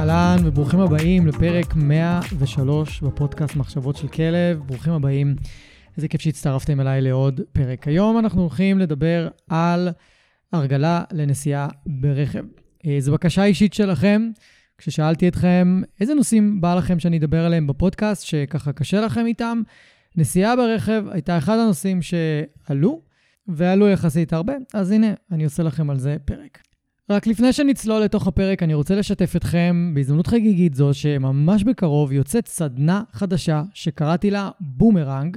אהלן וברוכים הבאים לפרק 103 בפודקאסט מחשבות של כלב. ברוכים הבאים. איזה כיף שהצטרפתם אליי לעוד פרק. היום אנחנו הולכים לדבר על הרגלה לנסיעה ברכב. אה, זו בקשה אישית שלכם. כששאלתי אתכם איזה נושאים בא לכם שאני אדבר עליהם בפודקאסט, שככה קשה לכם איתם, נסיעה ברכב הייתה אחד הנושאים שעלו, ועלו יחסית הרבה, אז הנה, אני עושה לכם על זה פרק. רק לפני שנצלול לתוך הפרק, אני רוצה לשתף אתכם בהזדמנות חגיגית זו, שממש בקרוב יוצאת סדנה חדשה שקראתי לה בומרנג.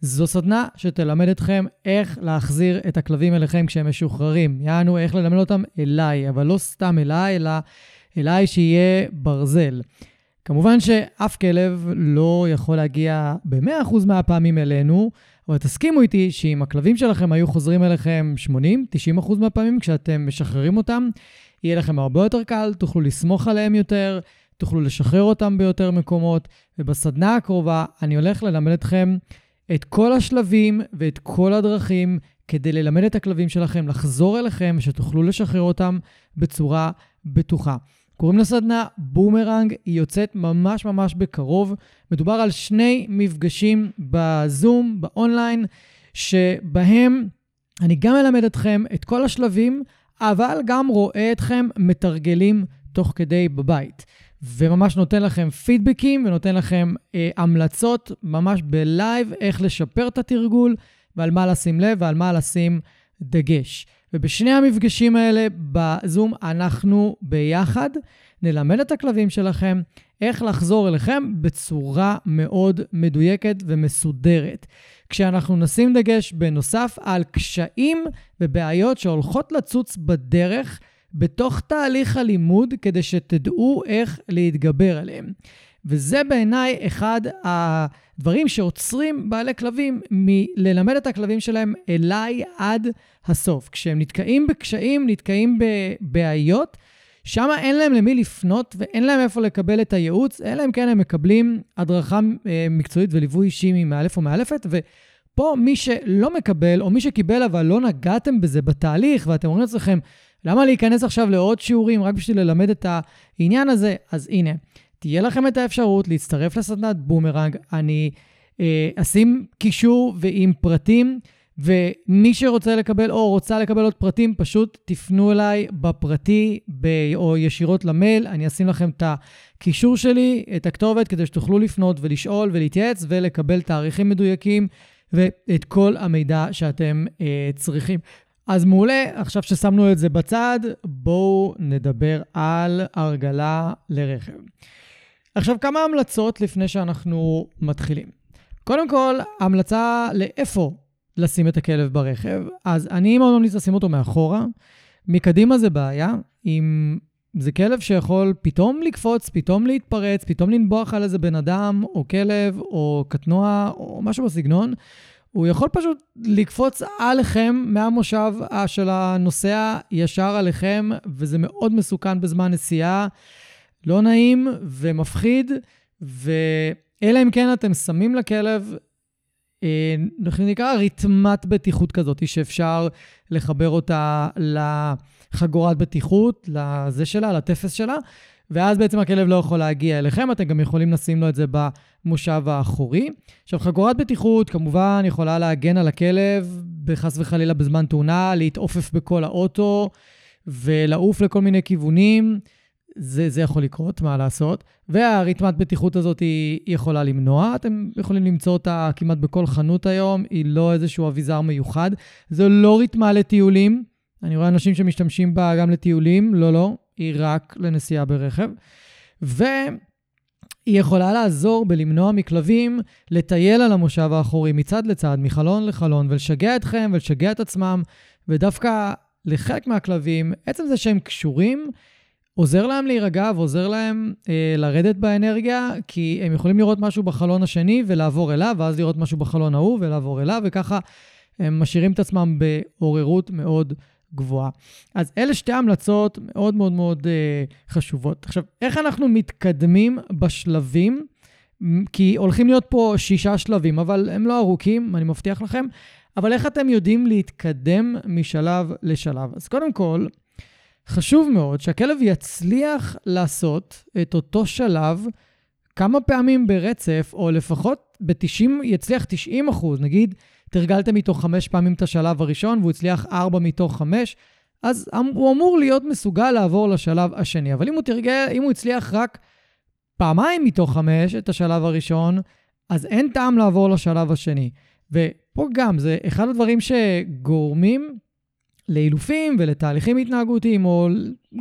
זו סדנה שתלמד אתכם איך להחזיר את הכלבים אליכם כשהם משוחררים. יענו, איך ללמד אותם אליי, אבל לא סתם אליי, אלא אליי שיהיה ברזל. כמובן שאף כלב לא יכול להגיע ב-100% מהפעמים אלינו, אבל תסכימו איתי שאם הכלבים שלכם היו חוזרים אליכם 80-90% מהפעמים כשאתם משחררים אותם, יהיה לכם הרבה יותר קל, תוכלו לסמוך עליהם יותר, תוכלו לשחרר אותם ביותר מקומות, ובסדנה הקרובה אני הולך ללמד אתכם את כל השלבים ואת כל הדרכים כדי ללמד את הכלבים שלכם לחזור אליכם, שתוכלו לשחרר אותם בצורה בטוחה. קוראים לסדנה בומרנג, היא יוצאת ממש ממש בקרוב. מדובר על שני מפגשים בזום, באונליין, שבהם אני גם אלמד אתכם את כל השלבים, אבל גם רואה אתכם מתרגלים תוך כדי בבית. וממש נותן לכם פידבקים ונותן לכם אה, המלצות ממש בלייב איך לשפר את התרגול ועל מה לשים לב ועל מה לשים דגש. ובשני המפגשים האלה בזום אנחנו ביחד נלמד את הכלבים שלכם איך לחזור אליכם בצורה מאוד מדויקת ומסודרת. כשאנחנו נשים דגש בנוסף על קשיים ובעיות שהולכות לצוץ בדרך בתוך תהליך הלימוד כדי שתדעו איך להתגבר עליהם. וזה בעיניי אחד הדברים שעוצרים בעלי כלבים מללמד את הכלבים שלהם אליי עד הסוף. כשהם נתקעים בקשיים, נתקעים בבעיות, שם אין להם למי לפנות ואין להם איפה לקבל את הייעוץ, אלא אם כן הם מקבלים הדרכה אה, מקצועית וליווי אישי ממאלף או מאלפת, ופה מי שלא מקבל, או מי שקיבל אבל לא נגעתם בזה בתהליך, ואתם אומרים לעצמכם, למה להיכנס עכשיו לעוד שיעורים רק בשביל ללמד את העניין הזה? אז הנה, תהיה לכם את האפשרות להצטרף לסדנת בומרנג. אני אה, אשים קישור ועם פרטים, ומי שרוצה לקבל או רוצה לקבל עוד פרטים, פשוט תפנו אליי בפרטי ב, או ישירות למייל. אני אשים לכם את הקישור שלי, את הכתובת, כדי שתוכלו לפנות ולשאול ולהתייעץ ולקבל תאריכים מדויקים ואת כל המידע שאתם אה, צריכים. אז מעולה, עכשיו ששמנו את זה בצד, בואו נדבר על הרגלה לרכב. עכשיו, כמה המלצות לפני שאנחנו מתחילים. קודם כל, המלצה לאיפה לשים את הכלב ברכב. אז אני מאוד ממליץ לשים אותו מאחורה. מקדימה זה בעיה. אם זה כלב שיכול פתאום לקפוץ, פתאום להתפרץ, פתאום לנבוח על איזה בן אדם, או כלב, או קטנוע, או משהו בסגנון, הוא יכול פשוט לקפוץ עליכם מהמושב של הנוסע ישר עליכם, וזה מאוד מסוכן בזמן נסיעה. לא נעים ומפחיד, ואלא אם כן אתם שמים לכלב, אה, נקרא רתמת בטיחות כזאת, שאפשר לחבר אותה לחגורת בטיחות, לזה שלה, לטפס שלה, ואז בעצם הכלב לא יכול להגיע אליכם, אתם גם יכולים לשים לו את זה במושב האחורי. עכשיו, חגורת בטיחות כמובן יכולה להגן על הכלב, בחס וחלילה בזמן תאונה, להתעופף בכל האוטו ולעוף לכל מיני כיוונים. זה, זה יכול לקרות, מה לעשות. והרתמת בטיחות הזאת היא, היא יכולה למנוע. אתם יכולים למצוא אותה כמעט בכל חנות היום, היא לא איזשהו אביזר מיוחד. זו לא רתמה לטיולים. אני רואה אנשים שמשתמשים בה גם לטיולים, לא, לא, היא רק לנסיעה ברכב. והיא יכולה לעזור בלמנוע מכלבים לטייל על המושב האחורי מצד לצד, מחלון לחלון, ולשגע אתכם ולשגע את עצמם, ודווקא לחלק מהכלבים, עצם זה שהם קשורים, עוזר להם להירגע ועוזר להם אה, לרדת באנרגיה, כי הם יכולים לראות משהו בחלון השני ולעבור אליו, ואז לראות משהו בחלון ההוא ולעבור אליו, וככה הם משאירים את עצמם בעוררות מאוד גבוהה. אז אלה שתי המלצות מאוד מאוד מאוד אה, חשובות. עכשיו, איך אנחנו מתקדמים בשלבים? כי הולכים להיות פה שישה שלבים, אבל הם לא ארוכים, אני מבטיח לכם. אבל איך אתם יודעים להתקדם משלב לשלב? אז קודם כל, חשוב מאוד שהכלב יצליח לעשות את אותו שלב כמה פעמים ברצף, או לפחות ב-90, יצליח 90 אחוז, נגיד, תרגלתם איתו חמש פעמים את השלב הראשון והוא הצליח ארבע מתוך חמש, אז אמ, הוא אמור להיות מסוגל לעבור לשלב השני. אבל אם הוא תרגל, אם הוא הצליח רק פעמיים מתוך חמש את השלב הראשון, אז אין טעם לעבור לשלב השני. ופה גם, זה אחד הדברים שגורמים לאילופים ולתהליכים התנהגותיים, או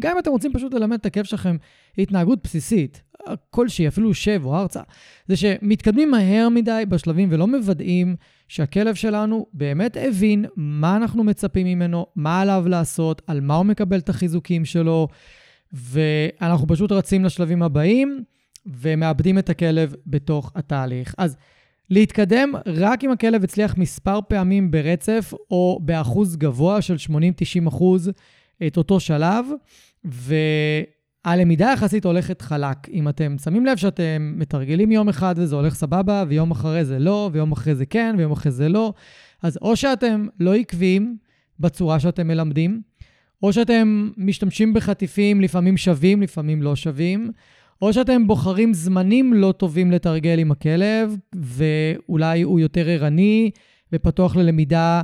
גם אם אתם רוצים פשוט ללמד את הכיף שלכם התנהגות בסיסית, כלשהי, אפילו שב או ארצה, זה שמתקדמים מהר מדי בשלבים ולא מוודאים שהכלב שלנו באמת הבין מה אנחנו מצפים ממנו, מה עליו לעשות, על מה הוא מקבל את החיזוקים שלו, ואנחנו פשוט רצים לשלבים הבאים ומאבדים את הכלב בתוך התהליך. אז להתקדם רק אם הכלב הצליח מספר פעמים ברצף או באחוז גבוה של 80-90 אחוז את אותו שלב, והלמידה יחסית הולכת חלק. אם אתם שמים לב שאתם מתרגלים יום אחד וזה הולך סבבה, ויום אחרי זה לא, ויום אחרי זה כן, ויום אחרי זה לא, אז או שאתם לא עקביים בצורה שאתם מלמדים, או שאתם משתמשים בחטיפים, לפעמים שווים, לפעמים לא שווים, או שאתם בוחרים זמנים לא טובים לתרגל עם הכלב, ואולי הוא יותר ערני ופתוח ללמידה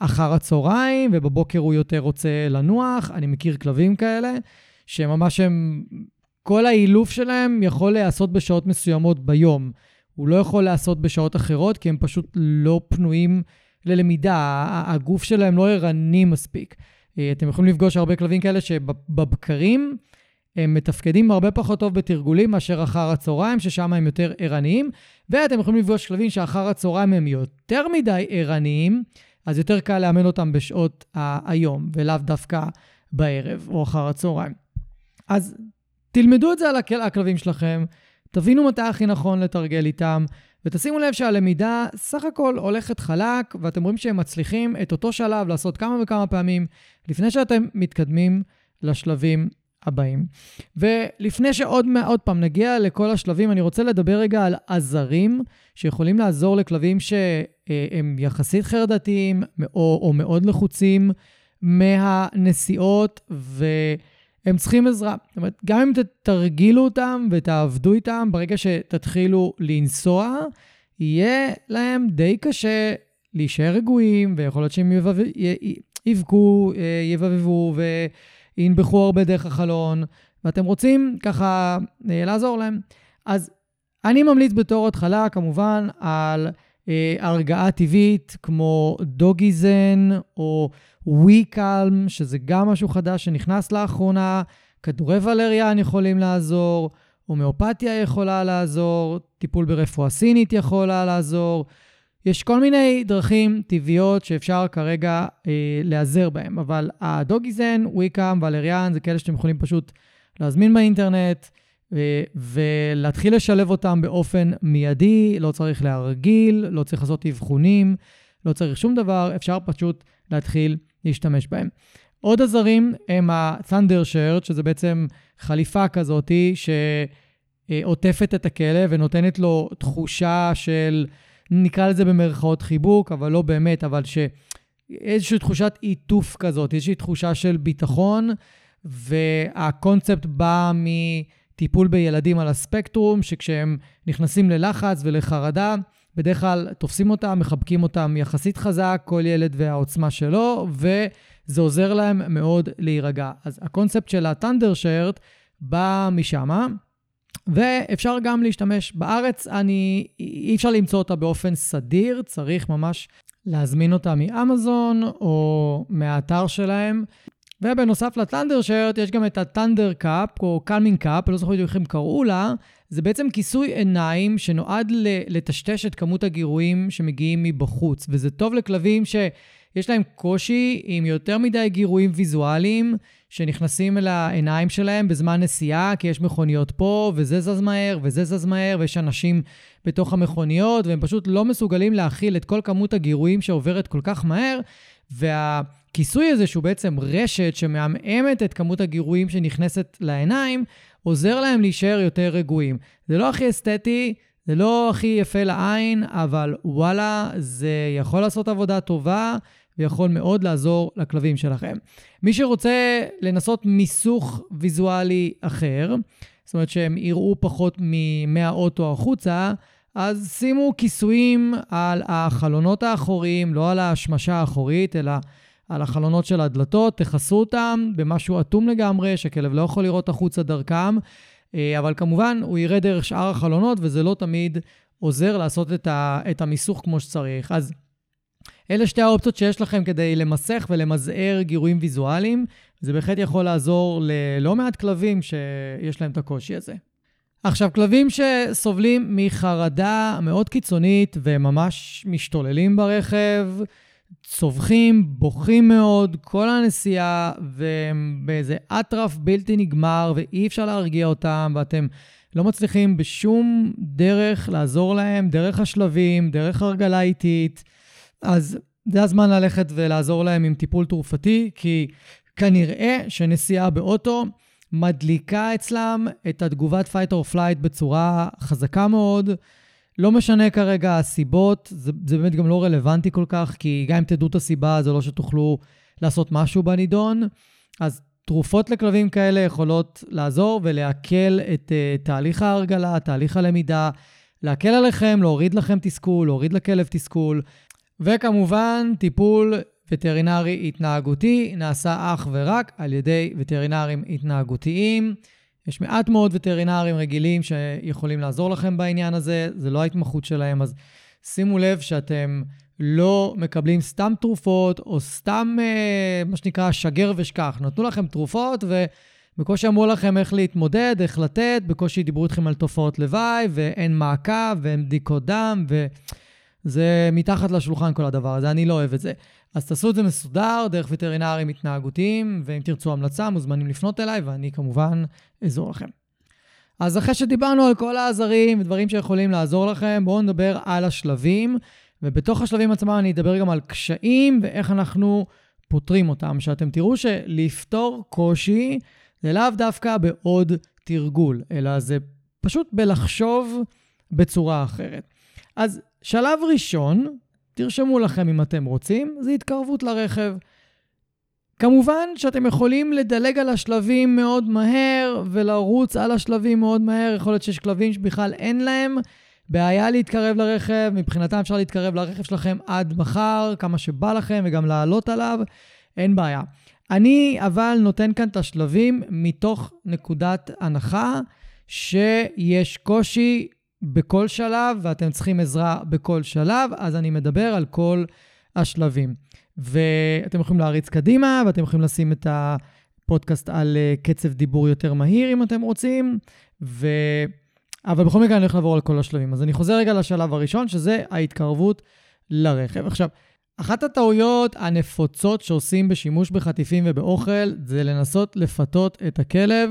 אחר הצהריים, ובבוקר הוא יותר רוצה לנוח. אני מכיר כלבים כאלה, שממש הם... כל האילוף שלהם יכול להיעשות בשעות מסוימות ביום. הוא לא יכול להיעשות בשעות אחרות, כי הם פשוט לא פנויים ללמידה. הגוף שלהם לא ערני מספיק. אה, אתם יכולים לפגוש הרבה כלבים כאלה שבבקרים, הם מתפקדים הרבה פחות טוב בתרגולים מאשר אחר הצהריים, ששם הם יותר ערניים, ואתם יכולים לפגוש כלבים שאחר הצהריים הם יותר מדי ערניים, אז יותר קל לאמן אותם בשעות היום, ולאו דווקא בערב או אחר הצהריים. אז תלמדו את זה על הכל, הכלבים שלכם, תבינו מתי הכי נכון לתרגל איתם, ותשימו לב שהלמידה סך הכל הולכת חלק, ואתם רואים שהם מצליחים את אותו שלב לעשות כמה וכמה פעמים, לפני שאתם מתקדמים לשלבים הבאים. ולפני שעוד עוד פעם נגיע לכל השלבים, אני רוצה לדבר רגע על עזרים שיכולים לעזור לכלבים שהם יחסית חרדתיים או, או מאוד לחוצים מהנסיעות, והם צריכים עזרה. זאת אומרת, גם אם תרגילו אותם ותעבדו איתם, ברגע שתתחילו לנסוע, יהיה להם די קשה להישאר רגועים, ויכול להיות שהם יבכו, אה, יבבבו, ו... ינבחו הרבה דרך החלון, ואתם רוצים ככה אה, לעזור להם. אז אני ממליץ בתור התחלה, כמובן, על אה, הרגעה טבעית כמו דוגיזן או ויקלם, שזה גם משהו חדש שנכנס לאחרונה, כדורי ולריאן יכולים לעזור, הומאופתיה יכולה לעזור, טיפול ברפואה סינית יכולה לעזור. יש כל מיני דרכים טבעיות שאפשר כרגע אה, להיעזר בהן, אבל הדוגיזן, וויקאם, ולריאן, זה כאלה שאתם יכולים פשוט להזמין באינטרנט אה, ולהתחיל לשלב אותם באופן מיידי, לא צריך להרגיל, לא צריך לעשות אבחונים, לא צריך שום דבר, אפשר פשוט להתחיל להשתמש בהם. עוד עזרים הם ה-Thunder Shirt, שזה בעצם חליפה כזאת שעוטפת את הכלב ונותנת לו תחושה של... נקרא לזה במרכאות חיבוק, אבל לא באמת, אבל שאיזושהי תחושת עיטוף כזאת, איזושהי תחושה של ביטחון, והקונספט בא מטיפול בילדים על הספקטרום, שכשהם נכנסים ללחץ ולחרדה, בדרך כלל תופסים אותם, מחבקים אותם יחסית חזק, כל ילד והעוצמה שלו, וזה עוזר להם מאוד להירגע. אז הקונספט של הטנדר שרט בא משם. ואפשר גם להשתמש בארץ, אני, אי אפשר למצוא אותה באופן סדיר, צריך ממש להזמין אותה מאמזון או מהאתר שלהם. ובנוסף ל Thundershirt, יש גם את ה ThunderCap, או Calming Cap, לא זוכר איך הם קראו לה. זה בעצם כיסוי עיניים שנועד לטשטש את כמות הגירויים שמגיעים מבחוץ. וזה טוב לכלבים שיש להם קושי עם יותר מדי גירויים ויזואליים שנכנסים אל העיניים שלהם בזמן נסיעה, כי יש מכוניות פה, וזה זז מהר, וזה זז מהר, ויש אנשים בתוך המכוניות, והם פשוט לא מסוגלים להכיל את כל כמות הגירויים שעוברת כל כך מהר. וה... הכיסוי הזה, שהוא בעצם רשת שמעמעמת את כמות הגירויים שנכנסת לעיניים, עוזר להם להישאר יותר רגועים. זה לא הכי אסתטי, זה לא הכי יפה לעין, אבל וואלה, זה יכול לעשות עבודה טובה ויכול מאוד לעזור לכלבים שלכם. מי שרוצה לנסות מיסוך ויזואלי אחר, זאת אומרת שהם יראו פחות מהאוטו החוצה, אז שימו כיסויים על החלונות האחוריים, לא על השמשה האחורית, אלא על החלונות של הדלתות, תכסו אותם במשהו אטום לגמרי, שכלב לא יכול לראות החוצה דרכם, אה, אבל כמובן, הוא יראה דרך שאר החלונות, וזה לא תמיד עוזר לעשות את המיסוך כמו שצריך. אז אלה שתי האופציות שיש לכם כדי למסך ולמזער גירויים ויזואליים. זה בהחלט יכול לעזור ללא מעט כלבים שיש להם את הקושי הזה. עכשיו, כלבים שסובלים מחרדה מאוד קיצונית וממש משתוללים ברכב, צווחים, בוכים מאוד, כל הנסיעה, והם באיזה אטרף בלתי נגמר, ואי אפשר להרגיע אותם, ואתם לא מצליחים בשום דרך לעזור להם, דרך השלבים, דרך הרגלה איטית. אז זה הזמן ללכת ולעזור להם עם טיפול תרופתי, כי כנראה שנסיעה באוטו מדליקה אצלם את התגובת fight or flight בצורה חזקה מאוד. לא משנה כרגע הסיבות, זה, זה באמת גם לא רלוונטי כל כך, כי גם אם תדעו את הסיבה, זה לא שתוכלו לעשות משהו בנידון. אז תרופות לכלבים כאלה יכולות לעזור ולהקל את uh, תהליך ההרגלה, תהליך הלמידה, להקל עליכם, להוריד לכם תסכול, להוריד לכלב תסכול. וכמובן, טיפול וטרינרי התנהגותי נעשה אך ורק על ידי וטרינרים התנהגותיים. יש מעט מאוד וטרינרים רגילים שיכולים לעזור לכם בעניין הזה, זה לא ההתמחות שלהם, אז שימו לב שאתם לא מקבלים סתם תרופות, או סתם, אה, מה שנקרא, שגר ושכח. נתנו לכם תרופות, ובקושי אמרו לכם איך להתמודד, איך לתת, בקושי דיברו איתכם על תופעות לוואי, ואין מעקב, ואין בדיקות דם, וזה מתחת לשולחן כל הדבר הזה, אני לא אוהב את זה. אז תעשו את זה מסודר, דרך וטרינרים התנהגותיים, ואם תרצו המלצה, מוזמנים לפנות אליי, ואני כמובן אעזור לכם. אז אחרי שדיברנו על כל העזרים ודברים שיכולים לעזור לכם, בואו נדבר על השלבים, ובתוך השלבים עצמם אני אדבר גם על קשיים ואיך אנחנו פותרים אותם. שאתם תראו שלפתור קושי זה לאו דווקא בעוד תרגול, אלא זה פשוט בלחשוב בצורה אחרת. אז שלב ראשון, תרשמו לכם אם אתם רוצים, זה התקרבות לרכב. כמובן שאתם יכולים לדלג על השלבים מאוד מהר ולרוץ על השלבים מאוד מהר. יכול להיות שיש כלבים שבכלל אין להם בעיה להתקרב לרכב. מבחינתם אפשר להתקרב לרכב שלכם עד מחר, כמה שבא לכם, וגם לעלות עליו, אין בעיה. אני אבל נותן כאן את השלבים מתוך נקודת הנחה שיש קושי בכל שלב, ואתם צריכים עזרה בכל שלב, אז אני מדבר על כל השלבים. ואתם יכולים להריץ קדימה, ואתם יכולים לשים את הפודקאסט על אה, קצב דיבור יותר מהיר, אם אתם רוצים, ו... אבל בכל מקרה אני הולך לעבור על כל השלבים. אז אני חוזר רגע לשלב הראשון, שזה ההתקרבות לרכב. עכשיו, אחת הטעויות הנפוצות שעושים בשימוש בחטיפים ובאוכל, זה לנסות לפתות את הכלב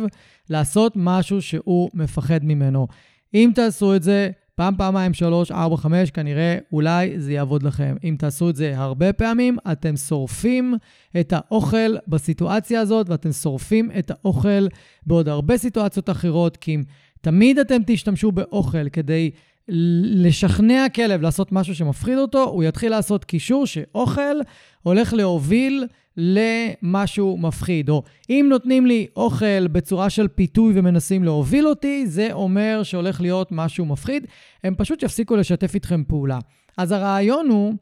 לעשות משהו שהוא מפחד ממנו. אם תעשו את זה פעם, פעמיים, שלוש, ארבע, חמש, כנראה אולי זה יעבוד לכם. אם תעשו את זה הרבה פעמים, אתם שורפים את האוכל בסיטואציה הזאת, ואתם שורפים את האוכל בעוד הרבה סיטואציות אחרות, כי אם תמיד אתם תשתמשו באוכל כדי לשכנע כלב לעשות משהו שמפחיד אותו, הוא יתחיל לעשות קישור שאוכל הולך להוביל למשהו מפחיד. או אם נותנים לי אוכל בצורה של פיתוי ומנסים להוביל אותי, זה אומר שהולך להיות משהו מפחיד. הם פשוט יפסיקו לשתף איתכם פעולה. אז הרעיון הוא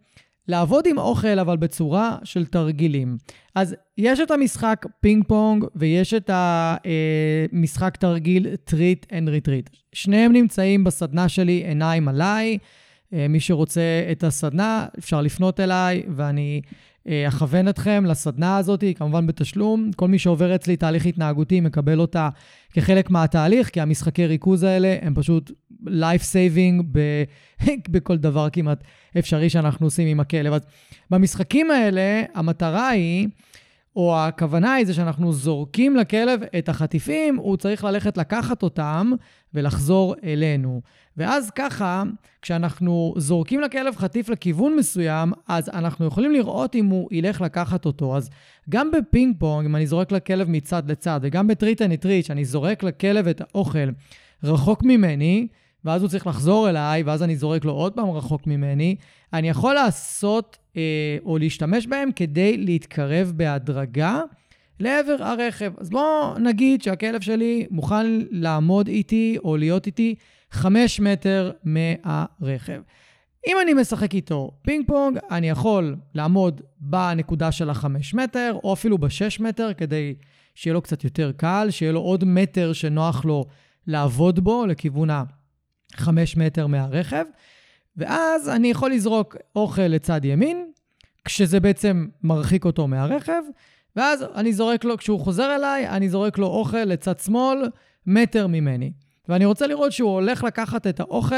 לעבוד עם אוכל, אבל בצורה של תרגילים. אז יש את המשחק פינג פונג ויש את המשחק תרגיל treat and retreat. שניהם נמצאים בסדנה שלי, עיניים עליי. אה, מי שרוצה את הסדנה, אפשר לפנות אליי, ואני אה, אכוון אתכם לסדנה הזאת, כמובן בתשלום. כל מי שעובר אצלי תהליך התנהגותי מקבל אותה כחלק מהתהליך, כי המשחקי ריכוז האלה הם פשוט life saving ב- בכל דבר כמעט אפשרי שאנחנו עושים עם הכלב. אז במשחקים האלה, המטרה היא... או הכוונה היא זה שאנחנו זורקים לכלב את החטיפים, הוא צריך ללכת לקחת אותם ולחזור אלינו. ואז ככה, כשאנחנו זורקים לכלב חטיף לכיוון מסוים, אז אנחנו יכולים לראות אם הוא ילך לקחת אותו. אז גם בפינג פונג, אם אני זורק לכלב מצד לצד, וגם ב treat and retreat, שאני זורק לכלב את האוכל רחוק ממני, ואז הוא צריך לחזור אליי, ואז אני זורק לו עוד פעם רחוק ממני, אני יכול לעשות או להשתמש בהם כדי להתקרב בהדרגה לעבר הרכב. אז בואו נגיד שהכלב שלי מוכן לעמוד איתי או להיות איתי חמש מטר מהרכב. אם אני משחק איתו פינג פונג, אני יכול לעמוד בנקודה של החמש מטר, או אפילו בשש מטר, כדי שיהיה לו קצת יותר קל, שיהיה לו עוד מטר שנוח לו לעבוד בו לכיוון החמש מטר מהרכב. ואז אני יכול לזרוק אוכל לצד ימין, כשזה בעצם מרחיק אותו מהרכב, ואז אני זורק לו, כשהוא חוזר אליי, אני זורק לו אוכל לצד שמאל, מטר ממני. ואני רוצה לראות שהוא הולך לקחת את האוכל,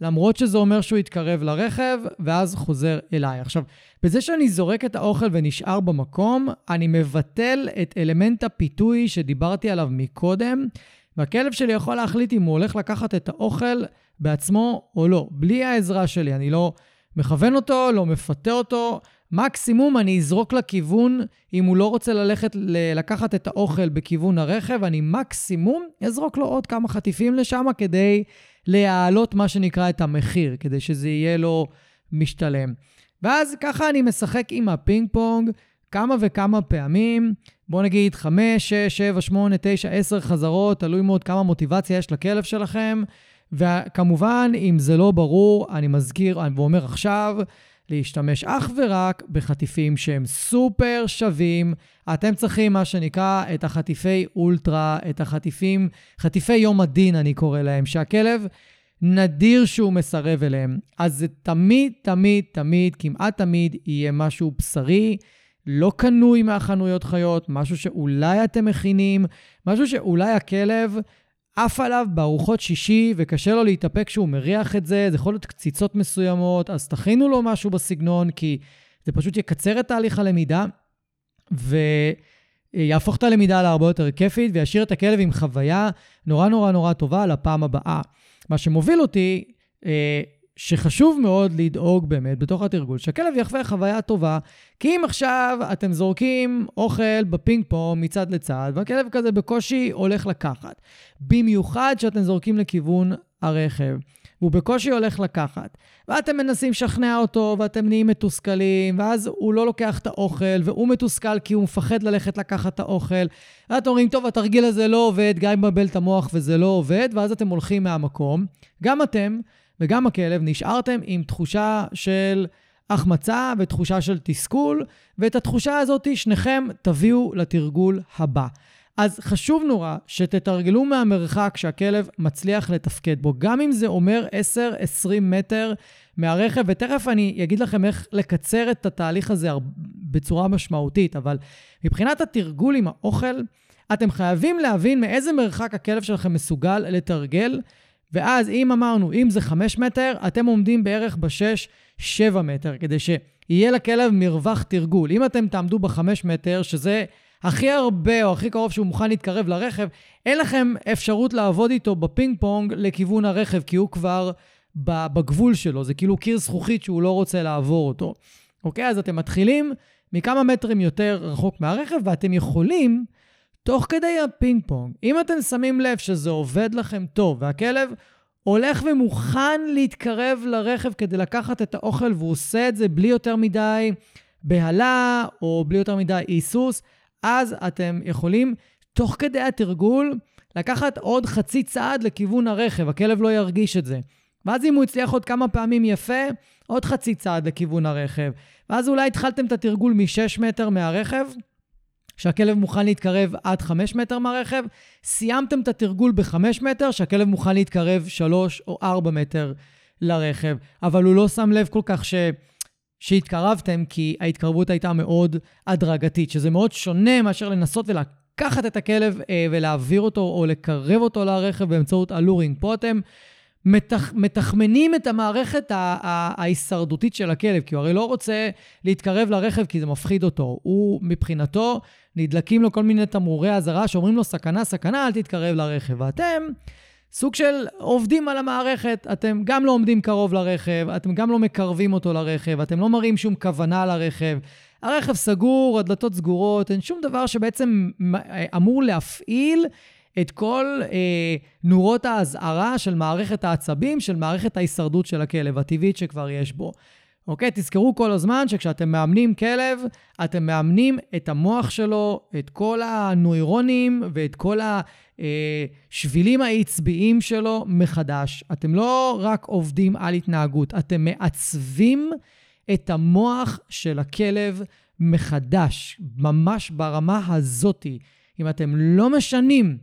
למרות שזה אומר שהוא יתקרב לרכב, ואז חוזר אליי. עכשיו, בזה שאני זורק את האוכל ונשאר במקום, אני מבטל את אלמנט הפיתוי שדיברתי עליו מקודם, והכלב שלי יכול להחליט אם הוא הולך לקחת את האוכל בעצמו או לא, בלי העזרה שלי. אני לא מכוון אותו, לא מפתה אותו. מקסימום אני אזרוק לכיוון, אם הוא לא רוצה ללכת לקחת את האוכל בכיוון הרכב, אני מקסימום אזרוק לו עוד כמה חטיפים לשם כדי להעלות מה שנקרא את המחיר, כדי שזה יהיה לו משתלם. ואז ככה אני משחק עם הפינג פונג כמה וכמה פעמים, בואו נגיד 5, 6, 7, 8, 9, 10 חזרות, תלוי מאוד כמה מוטיבציה יש לכלב שלכם. וכמובן, אם זה לא ברור, אני מזכיר ואומר עכשיו, להשתמש אך ורק בחטיפים שהם סופר שווים. אתם צריכים, מה שנקרא, את החטיפי אולטרה, את החטיפים, חטיפי יום הדין, אני קורא להם, שהכלב נדיר שהוא מסרב אליהם. אז זה תמיד, תמיד, תמיד, כמעט תמיד, יהיה משהו בשרי. לא קנוי מהחנויות חיות, משהו שאולי אתם מכינים, משהו שאולי הכלב עף עליו בארוחות שישי וקשה לו להתאפק כשהוא מריח את זה, זה יכול להיות קציצות מסוימות, אז תכינו לו משהו בסגנון, כי זה פשוט יקצר את תהליך הלמידה ויהפוך את הלמידה להרבה יותר כיפית וישאיר את הכלב עם חוויה נורא נורא נורא טובה לפעם הבאה. מה שמוביל אותי אה, שחשוב מאוד לדאוג באמת בתוך התרגול, שהכלב יחווה חוויה טובה, כי אם עכשיו אתם זורקים אוכל בפינג פונג מצד לצד, והכלב כזה בקושי הולך לקחת, במיוחד שאתם זורקים לכיוון הרכב, והוא בקושי הולך לקחת, ואתם מנסים לשכנע אותו, ואתם נהיים מתוסכלים, ואז הוא לא לוקח את האוכל, והוא מתוסכל כי הוא מפחד ללכת לקחת את האוכל, ואתם אומרים, טוב, התרגיל הזה לא עובד, גם אם מבלבל את המוח וזה לא עובד, ואז אתם הולכים מהמקום. גם אתם, וגם הכלב, נשארתם עם תחושה של החמצה ותחושה של תסכול, ואת התחושה הזאת שניכם תביאו לתרגול הבא. אז חשוב נורא שתתרגלו מהמרחק שהכלב מצליח לתפקד בו, גם אם זה אומר 10-20 מטר מהרכב, ותכף אני אגיד לכם איך לקצר את התהליך הזה בצורה משמעותית, אבל מבחינת התרגול עם האוכל, אתם חייבים להבין מאיזה מרחק הכלב שלכם מסוגל לתרגל ואז אם אמרנו, אם זה 5 מטר, אתם עומדים בערך ב-6-7 מטר, כדי שיהיה לכלב מרווח תרגול. אם אתם תעמדו ב-5 מטר, שזה הכי הרבה או הכי קרוב שהוא מוכן להתקרב לרכב, אין לכם אפשרות לעבוד איתו בפינג פונג לכיוון הרכב, כי הוא כבר בגבול שלו, זה כאילו קיר זכוכית שהוא לא רוצה לעבור אותו. אוקיי? אז אתם מתחילים מכמה מטרים יותר רחוק מהרכב, ואתם יכולים תוך כדי הפינג פונג, אם אתם שמים לב שזה עובד לכם טוב והכלב הולך ומוכן להתקרב לרכב כדי לקחת את האוכל והוא עושה את זה בלי יותר מדי בהלה או בלי יותר מדי היסוס, אז אתם יכולים תוך כדי התרגול לקחת עוד חצי צעד לכיוון הרכב, הכלב לא ירגיש את זה. ואז אם הוא הצליח עוד כמה פעמים יפה, עוד חצי צעד לכיוון הרכב. ואז אולי התחלתם את התרגול מ-6 מטר מהרכב, שהכלב מוכן להתקרב עד 5 מטר מהרכב, סיימתם את התרגול ב-5 מטר, שהכלב מוכן להתקרב 3 או 4 מטר לרכב, אבל הוא לא שם לב כל כך ש... שהתקרבתם, כי ההתקרבות הייתה מאוד הדרגתית, שזה מאוד שונה מאשר לנסות ולקחת את הכלב אה, ולהעביר אותו או לקרב אותו לרכב באמצעות אלורינג. פה אתם מתח, מתחמנים את המערכת ההישרדותית של הכלב, כי הוא הרי לא רוצה להתקרב לרכב כי זה מפחיד אותו. הוא, מבחינתו, נדלקים לו כל מיני תמרורי אזהרה שאומרים לו, סכנה, סכנה, אל תתקרב לרכב. ואתם סוג של עובדים על המערכת, אתם גם לא עומדים קרוב לרכב, אתם גם לא מקרבים אותו לרכב, אתם לא מראים שום כוונה לרכב. הרכב סגור, הדלתות סגורות, אין שום דבר שבעצם אמור להפעיל את כל אה, נורות האזהרה של מערכת העצבים, של מערכת ההישרדות של הכלב, הטבעית שכבר יש בו. אוקיי? תזכרו כל הזמן שכשאתם מאמנים כלב, אתם מאמנים את המוח שלו, את כל הנוירונים ואת כל השבילים העצביים שלו מחדש. אתם לא רק עובדים על התנהגות, אתם מעצבים את המוח של הכלב מחדש, ממש ברמה הזאתי. אם אתם לא משנים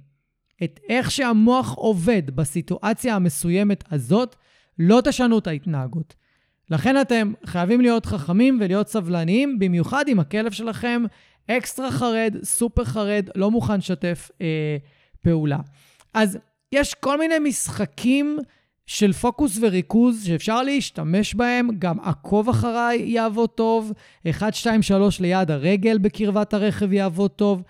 את איך שהמוח עובד בסיטואציה המסוימת הזאת, לא תשנו את ההתנהגות. לכן אתם חייבים להיות חכמים ולהיות סבלניים, במיוחד אם הכלב שלכם אקסטרה חרד, סופר חרד, לא מוכן לשתף אה, פעולה. אז יש כל מיני משחקים של פוקוס וריכוז שאפשר להשתמש בהם, גם עקוב אחריי יעבוד טוב, 1, 2, 3 ליד הרגל בקרבת הרכב יעבוד טוב.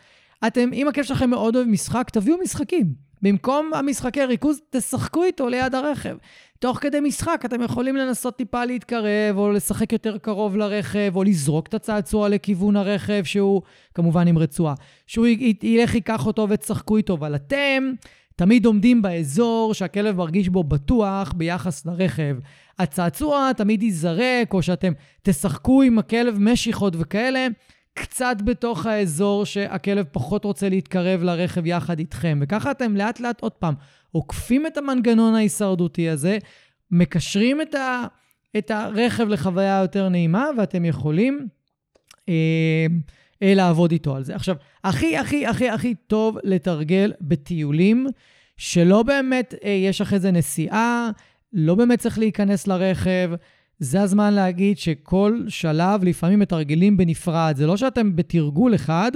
אתם, אם הכיף שלכם מאוד אוהב משחק, תביאו משחקים. במקום המשחקי ריכוז, תשחקו איתו ליד הרכב. תוך כדי משחק אתם יכולים לנסות טיפה להתקרב, או לשחק יותר קרוב לרכב, או לזרוק את הצעצוע לכיוון הרכב, שהוא כמובן עם רצועה. שהוא ילך, ייקח אותו ותשחקו איתו, אבל אתם תמיד עומדים באזור שהכלב מרגיש בו בטוח ביחס לרכב. הצעצוע תמיד ייזרק, או שאתם תשחקו עם הכלב משיכות וכאלה, קצת בתוך האזור שהכלב פחות רוצה להתקרב לרכב יחד איתכם. וככה אתם לאט לאט, עוד פעם, עוקפים את המנגנון ההישרדותי הזה, מקשרים את, ה, את הרכב לחוויה יותר נעימה, ואתם יכולים אה, אה, לעבוד איתו על זה. עכשיו, הכי, הכי, הכי, הכי טוב לתרגל בטיולים, שלא באמת אה, יש אחרי זה נסיעה, לא באמת צריך להיכנס לרכב, זה הזמן להגיד שכל שלב לפעמים מתרגלים בנפרד. זה לא שאתם בתרגול אחד,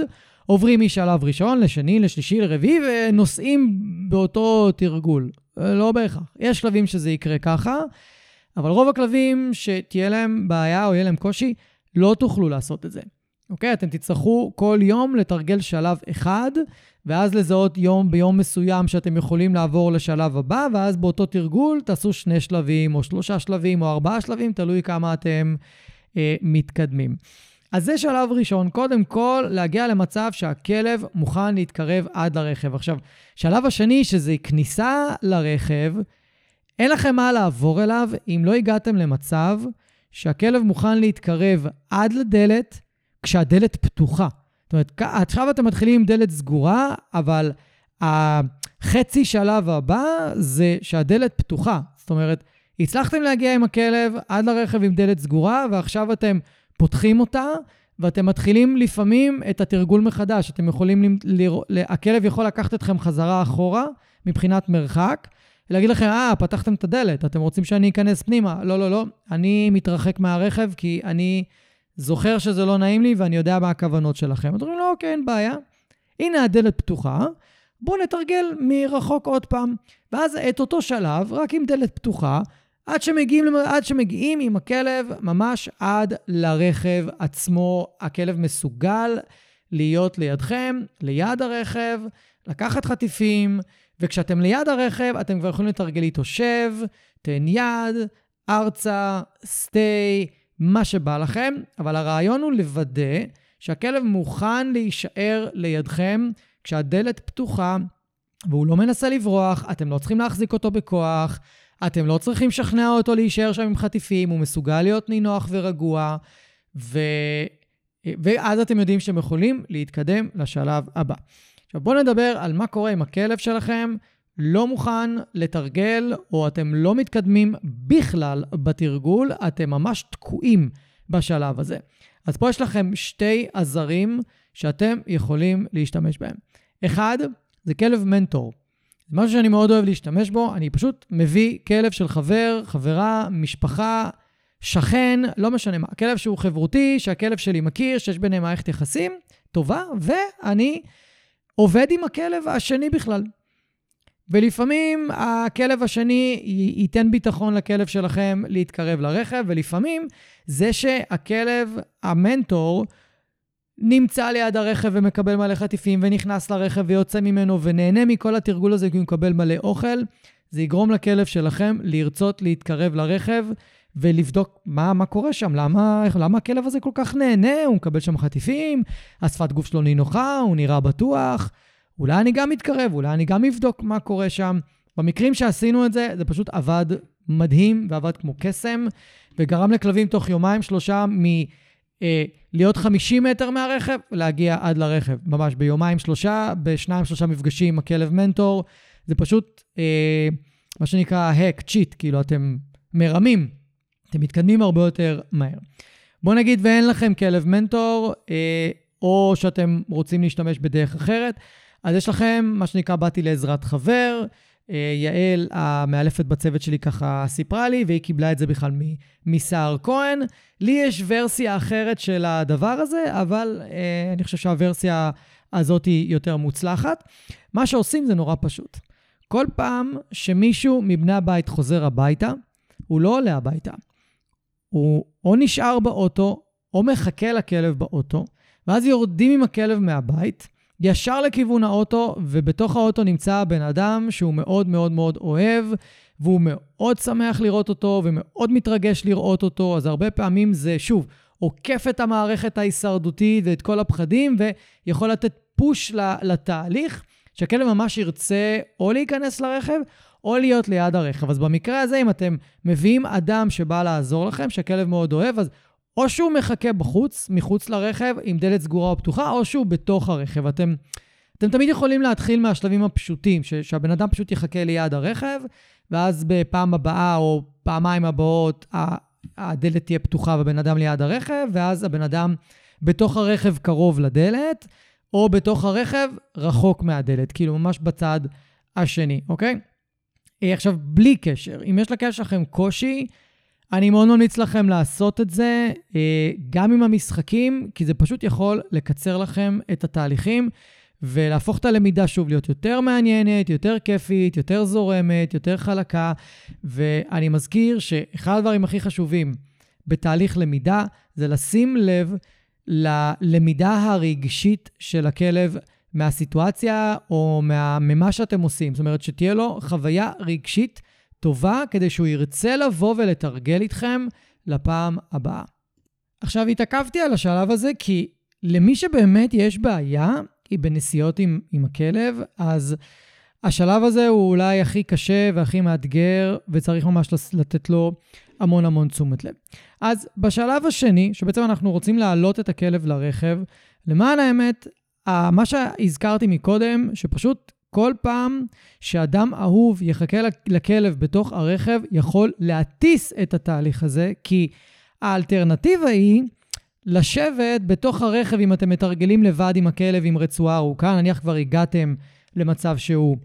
עוברים משלב ראשון לשני, לשלישי, לרביעי, ונוסעים באותו תרגול. לא בהכרח. יש שלבים שזה יקרה ככה, אבל רוב הכלבים שתהיה להם בעיה או יהיה להם קושי, לא תוכלו לעשות את זה. אוקיי? אתם תצטרכו כל יום לתרגל שלב אחד, ואז לזהות יום ביום מסוים שאתם יכולים לעבור לשלב הבא, ואז באותו תרגול תעשו שני שלבים, או שלושה שלבים, או ארבעה שלבים, תלוי כמה אתם אה, מתקדמים. אז זה שלב ראשון, קודם כל להגיע למצב שהכלב מוכן להתקרב עד לרכב. עכשיו, שלב השני, שזה כניסה לרכב, אין לכם מה לעבור אליו אם לא הגעתם למצב שהכלב מוכן להתקרב עד לדלת כשהדלת פתוחה. זאת אומרת, עכשיו אתם מתחילים עם דלת סגורה, אבל החצי שלב הבא זה שהדלת פתוחה. זאת אומרת, הצלחתם להגיע עם הכלב עד לרכב עם דלת סגורה, ועכשיו אתם פותחים אותה, ואתם מתחילים לפעמים את התרגול מחדש. אתם יכולים, לראות, הכלב יכול לקחת אתכם חזרה אחורה מבחינת מרחק, ולהגיד לכם, אה, פתחתם את הדלת, אתם רוצים שאני אכנס פנימה? לא, לא, לא, אני מתרחק מהרכב כי אני זוכר שזה לא נעים לי ואני יודע מה הכוונות שלכם. אתם אומרים, לא, אוקיי, אין בעיה. הנה הדלת פתוחה, בואו נתרגל מרחוק עוד פעם. ואז את אותו שלב, רק עם דלת פתוחה, עד שמגיעים, עד שמגיעים עם הכלב ממש עד לרכב עצמו. הכלב מסוגל להיות לידכם, ליד הרכב, לקחת חטיפים, וכשאתם ליד הרכב, אתם כבר יכולים לתרגל איתו שב, תן יד, ארצה, סטי, מה שבא לכם, אבל הרעיון הוא לוודא שהכלב מוכן להישאר לידכם כשהדלת פתוחה והוא לא מנסה לברוח, אתם לא צריכים להחזיק אותו בכוח, אתם לא צריכים לשכנע אותו להישאר שם עם חטיפים, הוא מסוגל להיות נינוח ורגוע, ו... ואז אתם יודעים שאתם יכולים להתקדם לשלב הבא. עכשיו בואו נדבר על מה קורה עם הכלב שלכם לא מוכן לתרגל, או אתם לא מתקדמים בכלל בתרגול, אתם ממש תקועים בשלב הזה. אז פה יש לכם שתי עזרים שאתם יכולים להשתמש בהם. אחד, זה כלב מנטור. זה משהו שאני מאוד אוהב להשתמש בו, אני פשוט מביא כלב של חבר, חברה, משפחה, שכן, לא משנה מה. כלב שהוא חברותי, שהכלב שלי מכיר, שיש ביניהם מערכת יחסים טובה, ואני עובד עם הכלב השני בכלל. ולפעמים הכלב השני ייתן ביטחון לכלב שלכם להתקרב לרכב, ולפעמים זה שהכלב, המנטור, נמצא ליד הרכב ומקבל מלא חטיפים, ונכנס לרכב ויוצא ממנו ונהנה מכל התרגול הזה כי הוא מקבל מלא אוכל, זה יגרום לכלב שלכם לרצות להתקרב לרכב ולבדוק מה, מה קורה שם, למה, למה הכלב הזה כל כך נהנה, הוא מקבל שם חטיפים, השפת גוף שלו נינוחה, הוא נראה בטוח. אולי אני גם מתקרב, אולי אני גם אבדוק מה קורה שם. במקרים שעשינו את זה, זה פשוט עבד מדהים ועבד כמו קסם, וגרם לכלבים תוך יומיים, שלושה, מ... אה, להיות 50 מטר מהרכב, להגיע עד לרכב. ממש ביומיים, שלושה, בשניים, שלושה מפגשים עם הכלב מנטור. זה פשוט אה, מה שנקרא hack, cheat, כאילו אתם מרמים, אתם מתקדמים הרבה יותר מהר. בואו נגיד ואין לכם כלב מנטור, אה, או שאתם רוצים להשתמש בדרך אחרת, אז יש לכם, מה שנקרא, באתי לעזרת חבר. אה, יעל, המאלפת בצוות שלי, ככה סיפרה לי, והיא קיבלה את זה בכלל מסער כהן. לי יש ורסיה אחרת של הדבר הזה, אבל אה, אני חושב שהוורסיה הזאת היא יותר מוצלחת. מה שעושים זה נורא פשוט. כל פעם שמישהו מבני הבית חוזר הביתה, הוא לא עולה הביתה. הוא או נשאר באוטו, או מחכה לכלב באוטו, ואז יורדים עם הכלב מהבית, ישר לכיוון האוטו, ובתוך האוטו נמצא בן אדם שהוא מאוד מאוד מאוד אוהב, והוא מאוד שמח לראות אותו, ומאוד מתרגש לראות אותו, אז הרבה פעמים זה, שוב, עוקף את המערכת ההישרדותית ואת כל הפחדים, ויכול לתת פוש לתהליך, שהכלב ממש ירצה או להיכנס לרכב, או להיות ליד הרכב. אז במקרה הזה, אם אתם מביאים אדם שבא לעזור לכם, שהכלב מאוד אוהב, אז או שהוא מחכה בחוץ, מחוץ לרכב, עם דלת סגורה או פתוחה, או שהוא בתוך הרכב. אתם, אתם תמיד יכולים להתחיל מהשלבים הפשוטים, ש, שהבן אדם פשוט יחכה ליד הרכב, ואז בפעם הבאה או פעמיים הבאות הדלת תהיה פתוחה והבן אדם ליד הרכב, ואז הבן אדם בתוך הרכב קרוב לדלת, או בתוך הרכב רחוק מהדלת, כאילו ממש בצד השני, אוקיי? עכשיו, בלי קשר, אם יש שלכם קושי, אני מאוד ממליץ לכם לעשות את זה אה, גם עם המשחקים, כי זה פשוט יכול לקצר לכם את התהליכים ולהפוך את הלמידה שוב להיות יותר מעניינת, יותר כיפית, יותר זורמת, יותר חלקה. ואני מזכיר שאחד הדברים הכי חשובים בתהליך למידה זה לשים לב ללמידה הרגשית של הכלב מהסיטואציה או מה, ממה שאתם עושים. זאת אומרת, שתהיה לו חוויה רגשית טובה כדי שהוא ירצה לבוא ולתרגל איתכם לפעם הבאה. עכשיו, התעכבתי על השלב הזה כי למי שבאמת יש בעיה היא בנסיעות עם, עם הכלב, אז השלב הזה הוא אולי הכי קשה והכי מאתגר, וצריך ממש לתת לו המון המון תשומת לב. אז בשלב השני, שבעצם אנחנו רוצים להעלות את הכלב לרכב, למען האמת, מה שהזכרתי מקודם, שפשוט כל פעם שאדם אהוב יחכה לכלב בתוך הרכב, יכול להטיס את התהליך הזה, כי האלטרנטיבה היא לשבת בתוך הרכב אם אתם מתרגלים לבד עם הכלב עם רצועה ארוכה, נניח כבר הגעתם למצב שהוא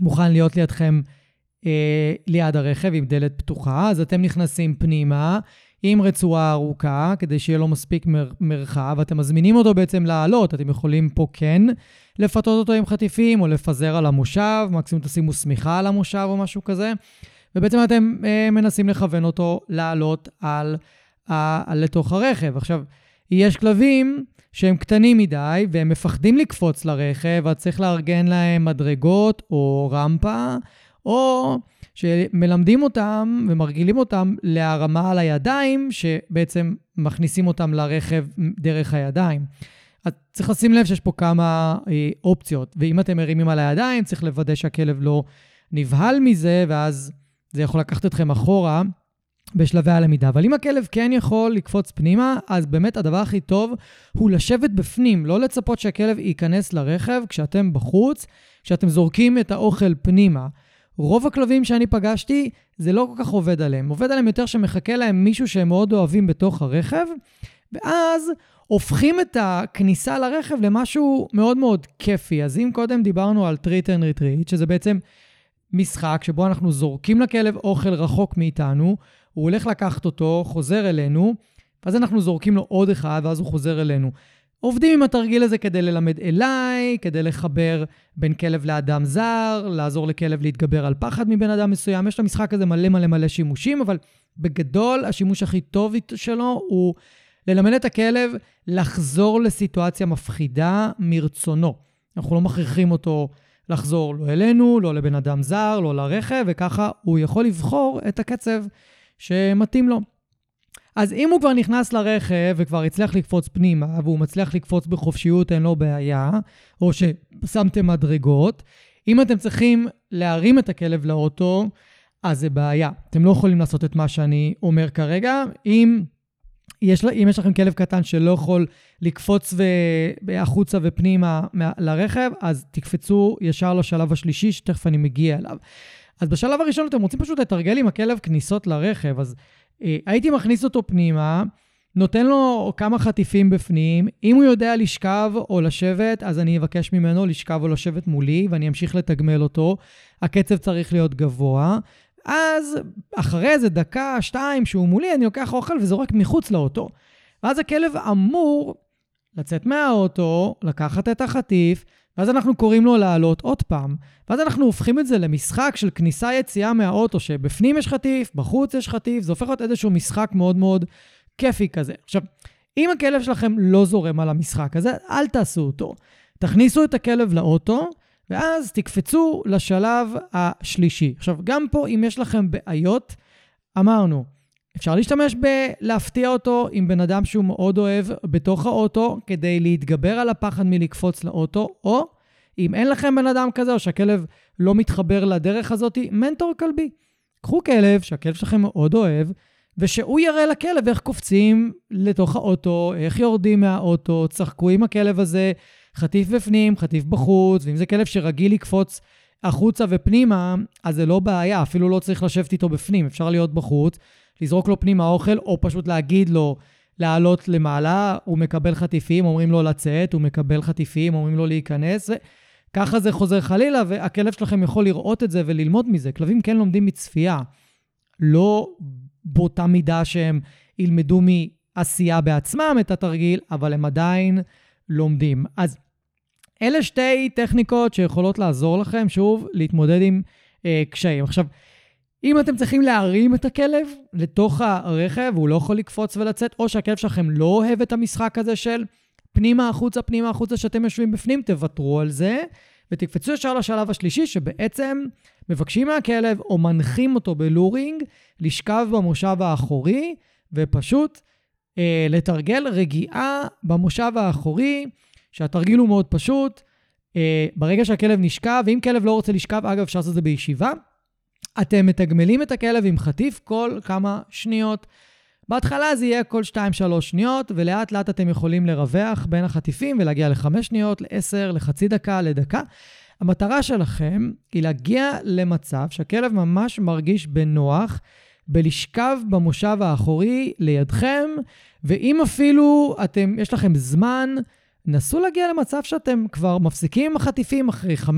מוכן להיות לידכם אה, ליד הרכב עם דלת פתוחה, אז אתם נכנסים פנימה עם רצועה ארוכה, כדי שיהיה לו מספיק מר, מרחב, אתם מזמינים אותו בעצם לעלות, אתם יכולים פה כן לפתות אותו עם חטיפים או לפזר על המושב, מקסימום תשימו שמיכה על המושב או משהו כזה, ובעצם אתם אה, מנסים לכוון אותו לעלות על, על לתוך הרכב. עכשיו, יש כלבים שהם קטנים מדי והם מפחדים לקפוץ לרכב, אז צריך לארגן להם מדרגות או רמפה, או שמלמדים אותם ומרגילים אותם להרמה על הידיים, שבעצם מכניסים אותם לרכב דרך הידיים. אז צריך לשים לב שיש פה כמה אה, אופציות, ואם אתם מרימים על הידיים, צריך לוודא שהכלב לא נבהל מזה, ואז זה יכול לקחת אתכם אחורה בשלבי הלמידה. אבל אם הכלב כן יכול לקפוץ פנימה, אז באמת הדבר הכי טוב הוא לשבת בפנים, לא לצפות שהכלב ייכנס לרכב כשאתם בחוץ, כשאתם זורקים את האוכל פנימה. רוב הכלבים שאני פגשתי, זה לא כל כך עובד עליהם. עובד עליהם יותר שמחכה להם מישהו שהם מאוד אוהבים בתוך הרכב, ואז הופכים את הכניסה לרכב למשהו מאוד מאוד כיפי. אז אם קודם דיברנו על treat and retreat, שזה בעצם משחק שבו אנחנו זורקים לכלב אוכל רחוק מאיתנו, הוא הולך לקחת אותו, חוזר אלינו, ואז אנחנו זורקים לו עוד אחד, ואז הוא חוזר אלינו. עובדים עם התרגיל הזה כדי ללמד אליי, כדי לחבר בין כלב לאדם זר, לעזור לכלב להתגבר על פחד מבן אדם מסוים. יש למשחק הזה מלא מלא מלא שימושים, אבל בגדול השימוש הכי טוב שלו הוא ללמד את הכלב לחזור לסיטואציה מפחידה מרצונו. אנחנו לא מכריחים אותו לחזור לא אלינו, לא לבן אדם זר, לא לרכב, וככה הוא יכול לבחור את הקצב שמתאים לו. אז אם הוא כבר נכנס לרכב וכבר הצליח לקפוץ פנימה, והוא מצליח לקפוץ בחופשיות, אין לו בעיה, או ששמתם מדרגות, אם אתם צריכים להרים את הכלב לאוטו, אז זה בעיה. אתם לא יכולים לעשות את מה שאני אומר כרגע. אם יש, אם יש לכם כלב קטן שלא יכול לקפוץ ו... החוצה ופנימה לרכב, אז תקפצו ישר לשלב השלישי, שתכף אני מגיע אליו. אז בשלב הראשון אתם רוצים פשוט לתרגל עם הכלב כניסות לרכב, אז הייתי מכניס אותו פנימה, נותן לו כמה חטיפים בפנים, אם הוא יודע לשכב או לשבת, אז אני אבקש ממנו לשכב או לשבת מולי, ואני אמשיך לתגמל אותו. הקצב צריך להיות גבוה. אז אחרי איזה דקה, שתיים, שהוא מולי, אני לוקח אוכל וזורק מחוץ לאוטו. ואז הכלב אמור לצאת מהאוטו, לקחת את החטיף, ואז אנחנו קוראים לו לעלות עוד פעם. ואז אנחנו הופכים את זה למשחק של כניסה-יציאה מהאוטו, שבפנים יש חטיף, בחוץ יש חטיף, זה הופך להיות איזשהו משחק מאוד מאוד כיפי כזה. עכשיו, אם הכלב שלכם לא זורם על המשחק הזה, אל תעשו אותו. תכניסו את הכלב לאוטו, ואז תקפצו לשלב השלישי. עכשיו, גם פה, אם יש לכם בעיות, אמרנו, אפשר להשתמש בלהפתיע אותו עם בן אדם שהוא מאוד אוהב בתוך האוטו, כדי להתגבר על הפחד מלקפוץ לאוטו, או אם אין לכם בן אדם כזה, או שהכלב לא מתחבר לדרך הזאת, מנטור כלבי. קחו כלב שהכלב שלכם מאוד אוהב, ושהוא יראה לכלב איך קופצים לתוך האוטו, איך יורדים מהאוטו, צחקו עם הכלב הזה, חטיף בפנים, חטיף בחוץ, ואם זה כלב שרגיל לקפוץ החוצה ופנימה, אז זה לא בעיה, אפילו לא צריך לשבת איתו בפנים, אפשר להיות בחוץ, לזרוק לו פנימה אוכל, או פשוט להגיד לו לעלות למעלה, הוא מקבל חטיפים, אומרים לו לצאת, הוא מקבל חטיפים, אומרים לו להיכנס, וככה זה חוזר חלילה, והכלב שלכם יכול לראות את זה וללמוד מזה. כלבים כן לומדים מצפייה, לא באותה מידה שהם ילמדו מעשייה בעצמם את התרגיל, אבל הם עדיין לומדים. אז אלה שתי טכניקות שיכולות לעזור לכם, שוב, להתמודד עם אה, קשיים. עכשיו, אם אתם צריכים להרים את הכלב לתוך הרכב, והוא לא יכול לקפוץ ולצאת, או שהכלב שלכם לא אוהב את המשחק הזה של פנימה החוצה, פנימה החוצה, שאתם יושבים בפנים, תוותרו על זה, ותקפצו ישר לשלב השלישי, שבעצם מבקשים מהכלב או מנחים אותו בלורינג לשכב במושב האחורי, ופשוט אה, לתרגל רגיעה במושב האחורי, שהתרגיל הוא מאוד פשוט. אה, ברגע שהכלב נשכב, ואם כלב לא רוצה לשכב, אגב, אפשר לעשות את זה בישיבה, אתם מתגמלים את הכלב עם חטיף כל כמה שניות. בהתחלה זה יהיה כל 2-3 שניות, ולאט לאט אתם יכולים לרווח בין החטיפים ולהגיע ל-5 שניות, ל-10, לחצי דקה, לדקה. המטרה שלכם היא להגיע למצב שהכלב ממש מרגיש בנוח בלשכב במושב האחורי לידכם, ואם אפילו אתם, יש לכם זמן, נסו להגיע למצב שאתם כבר מפסיקים עם החטיפים אחרי 5-10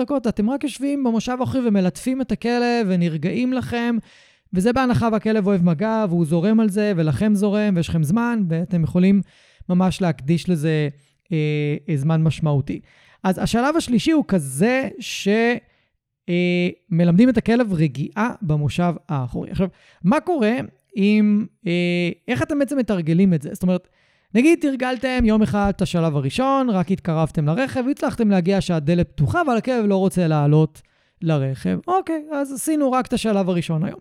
דקות, אתם רק יושבים במושב האחורי ומלטפים את הכלב ונרגעים לכם, וזה בהנחה והכלב אוהב מגע והוא זורם על זה, ולכם זורם ויש לכם זמן, ואתם יכולים ממש להקדיש לזה אה, אה זמן משמעותי. אז השלב השלישי הוא כזה שמלמדים אה, את הכלב רגיעה במושב האחורי. עכשיו, מה קורה אם, אה, איך אתם בעצם מתרגלים את זה? זאת אומרת, נגיד תרגלתם יום אחד את השלב הראשון, רק התקרבתם לרכב, הצלחתם להגיע שהדלת פתוחה, אבל הכלב לא רוצה לעלות לרכב. אוקיי, אז עשינו רק את השלב הראשון היום.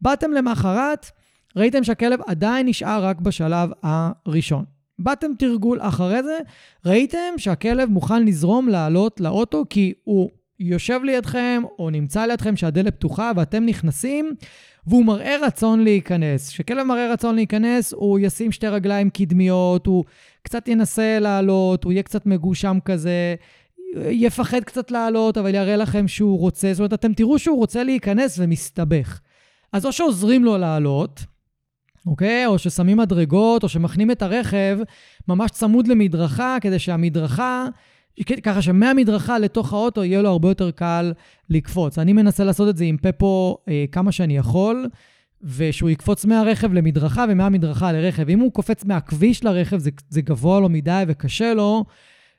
באתם למחרת, ראיתם שהכלב עדיין נשאר רק בשלב הראשון. באתם תרגול אחרי זה, ראיתם שהכלב מוכן לזרום לעלות לאוטו כי הוא יושב לידכם או נמצא לידכם שהדלת פתוחה ואתם נכנסים, והוא מראה רצון להיכנס. כשכלב מראה רצון להיכנס, הוא ישים שתי רגליים קדמיות, הוא קצת ינסה לעלות, הוא יהיה קצת מגושם כזה, יפחד קצת לעלות, אבל יראה לכם שהוא רוצה. זאת אומרת, אתם תראו שהוא רוצה להיכנס ומסתבך. אז או שעוזרים לו לעלות, אוקיי? או ששמים מדרגות, או שמכנים את הרכב ממש צמוד למדרכה, כדי שהמדרכה, ככה שמהמדרכה לתוך האוטו יהיה לו הרבה יותר קל לקפוץ. אני מנסה לעשות את זה עם פפו אה, כמה שאני יכול, ושהוא יקפוץ מהרכב למדרכה ומהמדרכה לרכב. אם הוא קופץ מהכביש לרכב, זה, זה גבוה לו מדי וקשה לו,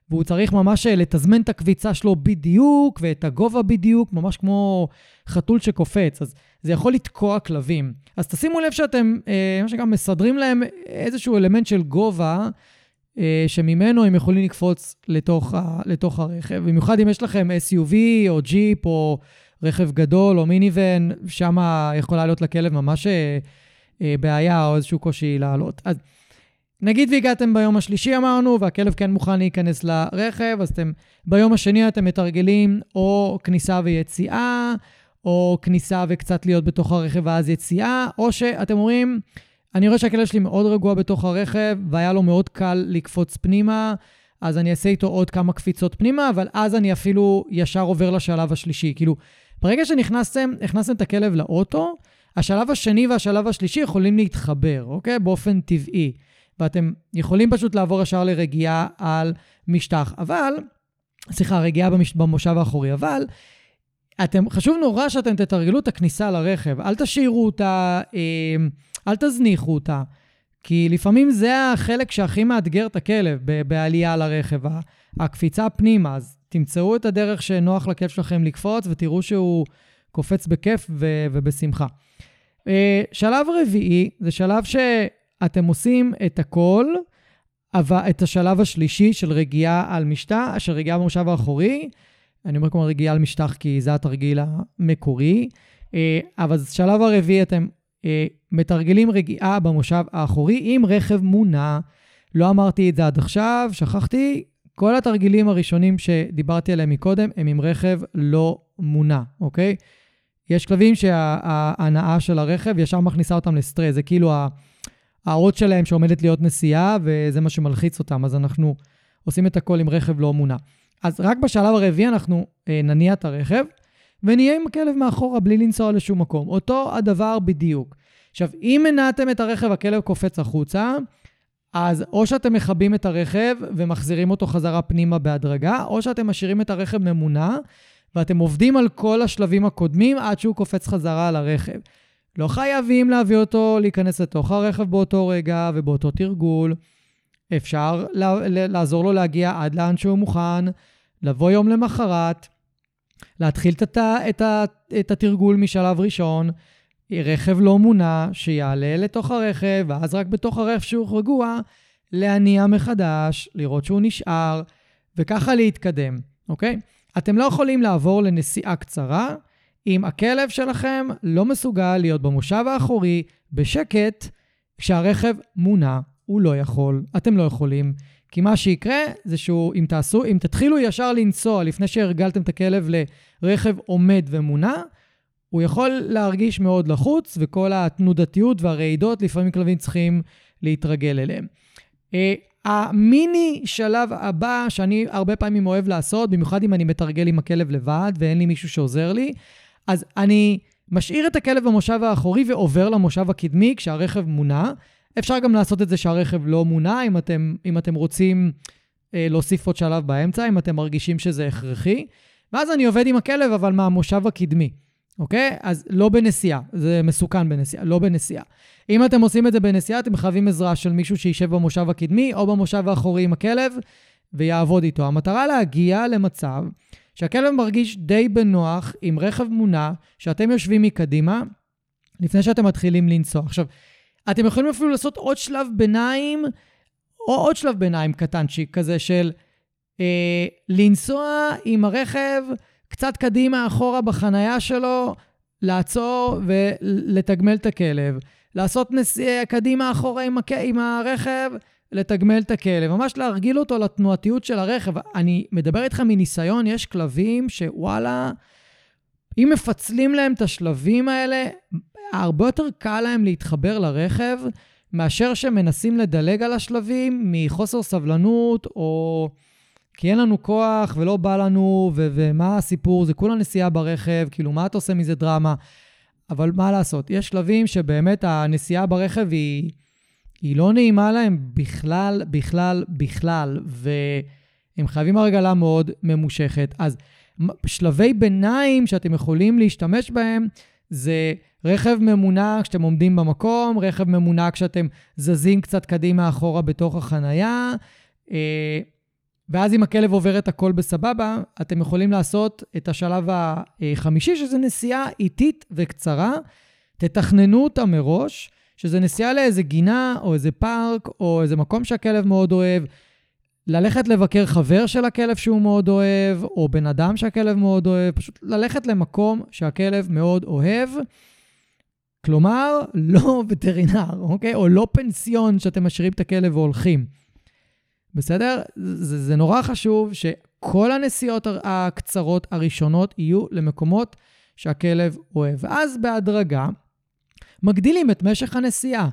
והוא צריך ממש אה, לתזמן את הקביצה שלו בדיוק, ואת הגובה בדיוק, ממש כמו חתול שקופץ. אז זה יכול לתקוע כלבים. אז תשימו לב שאתם, אה, מה שגם מסדרים להם איזשהו אלמנט של גובה, שממנו הם יכולים לקפוץ לתוך, ה, לתוך הרכב. במיוחד אם יש לכם SUV או ג'יפ או רכב גדול או מיניבן, שם יכולה להיות לכלב ממש אה, אה, בעיה או איזשהו קושי לעלות. אז נגיד והגעתם ביום השלישי אמרנו, והכלב כן מוכן להיכנס לרכב, אז אתם, ביום השני אתם מתרגלים או כניסה ויציאה, או כניסה וקצת להיות בתוך הרכב ואז יציאה, או שאתם אומרים, אני רואה שהכלב שלי מאוד רגוע בתוך הרכב, והיה לו מאוד קל לקפוץ פנימה, אז אני אעשה איתו עוד כמה קפיצות פנימה, אבל אז אני אפילו ישר עובר לשלב השלישי. כאילו, ברגע שנכנסתם, הכנסתם את הכלב לאוטו, השלב השני והשלב השלישי יכולים להתחבר, אוקיי? באופן טבעי. ואתם יכולים פשוט לעבור ישר לרגיעה על משטח. אבל, סליחה, רגיעה במש... במושב האחורי, אבל אתם, חשוב נורא שאתם תתרגלו את הכניסה לרכב. אל תשאירו אותה, אה, אל תזניחו אותה. כי לפעמים זה החלק שהכי מאתגר את הכלב בעלייה לרכב, הקפיצה פנימה. אז תמצאו את הדרך שנוח לכלב שלכם לקפוץ ותראו שהוא קופץ בכיף ו- ובשמחה. אה, שלב רביעי זה שלב שאתם עושים את הכל, אבל את השלב השלישי של רגיעה על משטח, של רגיעה במושב האחורי, אני אומר כמו רגיעה על משטח כי זה התרגיל המקורי, אה, אבל בשלב הרביעי אתם מתרגלים רגיעה במושב האחורי עם רכב מונע. לא אמרתי את זה עד עכשיו, שכחתי. כל התרגילים הראשונים שדיברתי עליהם מקודם הם עם רכב לא מונע, אוקיי? יש כלבים שההנאה של הרכב ישר מכניסה אותם לסטרס, זה כאילו האות שלהם שעומדת להיות נסיעה, וזה מה שמלחיץ אותם, אז אנחנו עושים את הכל עם רכב לא מונע. אז רק בשלב הרביעי אנחנו אה, נניע את הרכב, ונהיה עם הכלב מאחורה בלי לנסוע לשום מקום. אותו הדבר בדיוק. עכשיו, אם הנעתם את הרכב, הכלב קופץ החוצה, אז או שאתם מכבים את הרכב ומחזירים אותו חזרה פנימה בהדרגה, או שאתם משאירים את הרכב ממונע, ואתם עובדים על כל השלבים הקודמים עד שהוא קופץ חזרה על הרכב. לא חייבים להביא אותו להיכנס לתוך הרכב באותו רגע ובאותו תרגול. אפשר לעזור לו להגיע עד לאן שהוא מוכן, לבוא יום למחרת, להתחיל את, את, את התרגול משלב ראשון, רכב לא מונע שיעלה לתוך הרכב, ואז רק בתוך הרכב שהוא רגוע, להניע מחדש, לראות שהוא נשאר, וככה להתקדם, אוקיי? אתם לא יכולים לעבור לנסיעה קצרה אם הכלב שלכם לא מסוגל להיות במושב האחורי בשקט כשהרכב מונע. הוא לא יכול, אתם לא יכולים. כי מה שיקרה זה שהוא, אם תעשו, אם תתחילו ישר לנסוע לפני שהרגלתם את הכלב לרכב עומד ומונע, הוא יכול להרגיש מאוד לחוץ, וכל התנודתיות והרעידות, לפעמים כלבים צריכים להתרגל אליהם. Uh, המיני שלב הבא, שאני הרבה פעמים אוהב לעשות, במיוחד אם אני מתרגל עם הכלב לבד ואין לי מישהו שעוזר לי, אז אני משאיר את הכלב במושב האחורי ועובר למושב הקדמי כשהרכב מונע. אפשר גם לעשות את זה שהרכב לא מונע, אם אתם, אם אתם רוצים אה, להוסיף עוד שלב באמצע, אם אתם מרגישים שזה הכרחי. ואז אני עובד עם הכלב, אבל מהמושב הקדמי, אוקיי? אז לא בנסיעה, זה מסוכן בנסיעה, לא בנסיעה. אם אתם עושים את זה בנסיעה, אתם חייבים עזרה של מישהו שישב במושב הקדמי או במושב האחורי עם הכלב ויעבוד איתו. המטרה להגיע למצב שהכלב מרגיש די בנוח עם רכב מונע, שאתם יושבים מקדימה, לפני שאתם מתחילים לנסוע. עכשיו, אתם יכולים אפילו לעשות עוד שלב ביניים, או עוד שלב ביניים קטנצ'יק כזה של אה, לנסוע עם הרכב קצת קדימה אחורה בחנייה שלו, לעצור ולתגמל את הכלב. לעשות נסיעה קדימה אחורה עם, הכ... עם הרכב, לתגמל את הכלב. ממש להרגיל אותו לתנועתיות של הרכב. אני מדבר איתך מניסיון, יש כלבים שוואלה, אם מפצלים להם את השלבים האלה, הרבה יותר קל להם להתחבר לרכב, מאשר שמנסים לדלג על השלבים מחוסר סבלנות, או כי אין לנו כוח ולא בא לנו, ו- ומה הסיפור, זה כולה נסיעה ברכב, כאילו, מה אתה עושה מזה דרמה? אבל מה לעשות, יש שלבים שבאמת הנסיעה ברכב היא, היא לא נעימה להם בכלל, בכלל, בכלל, והם חייבים הרגלה מאוד ממושכת. אז שלבי ביניים שאתם יכולים להשתמש בהם זה רכב ממונע כשאתם עומדים במקום, רכב ממונע כשאתם זזים קצת קדימה אחורה בתוך החנייה, אה, ואז אם הכלב עובר את הכל בסבבה, אתם יכולים לעשות את השלב החמישי, שזה נסיעה איטית וקצרה. תתכננו אותה מראש, שזה נסיעה לאיזה גינה או איזה פארק או איזה מקום שהכלב מאוד אוהב. ללכת לבקר חבר של הכלב שהוא מאוד אוהב, או בן אדם שהכלב מאוד אוהב, פשוט ללכת למקום שהכלב מאוד אוהב. כלומר, לא וטרינר, אוקיי? או לא פנסיון שאתם משאירים את הכלב והולכים. בסדר? זה, זה נורא חשוב שכל הנסיעות הקצרות הראשונות יהיו למקומות שהכלב אוהב. ואז בהדרגה מגדילים את משך הנסיעה.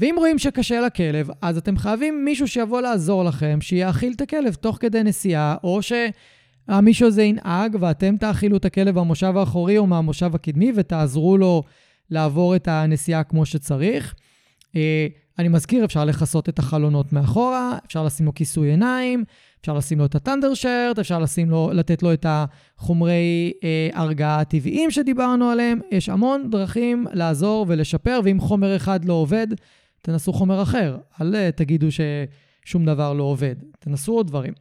ואם רואים שקשה לכלב, אז אתם חייבים מישהו שיבוא לעזור לכם, שיאכיל את הכלב תוך כדי נסיעה, או שהמישהו הזה ינהג ואתם תאכילו את הכלב במושב האחורי או מהמושב הקדמי ותעזרו לו לעבור את הנסיעה כמו שצריך. אה, אני מזכיר, אפשר לכסות את החלונות מאחורה, אפשר לשים לו כיסוי עיניים, אפשר לשים לו את הטנדר שרט, אפשר לו, לתת לו את החומרי אה, הרגעה הטבעיים שדיברנו עליהם. יש המון דרכים לעזור ולשפר, ואם חומר אחד לא עובד, תנסו חומר אחר. אל אה, תגידו ששום דבר לא עובד. תנסו עוד דברים.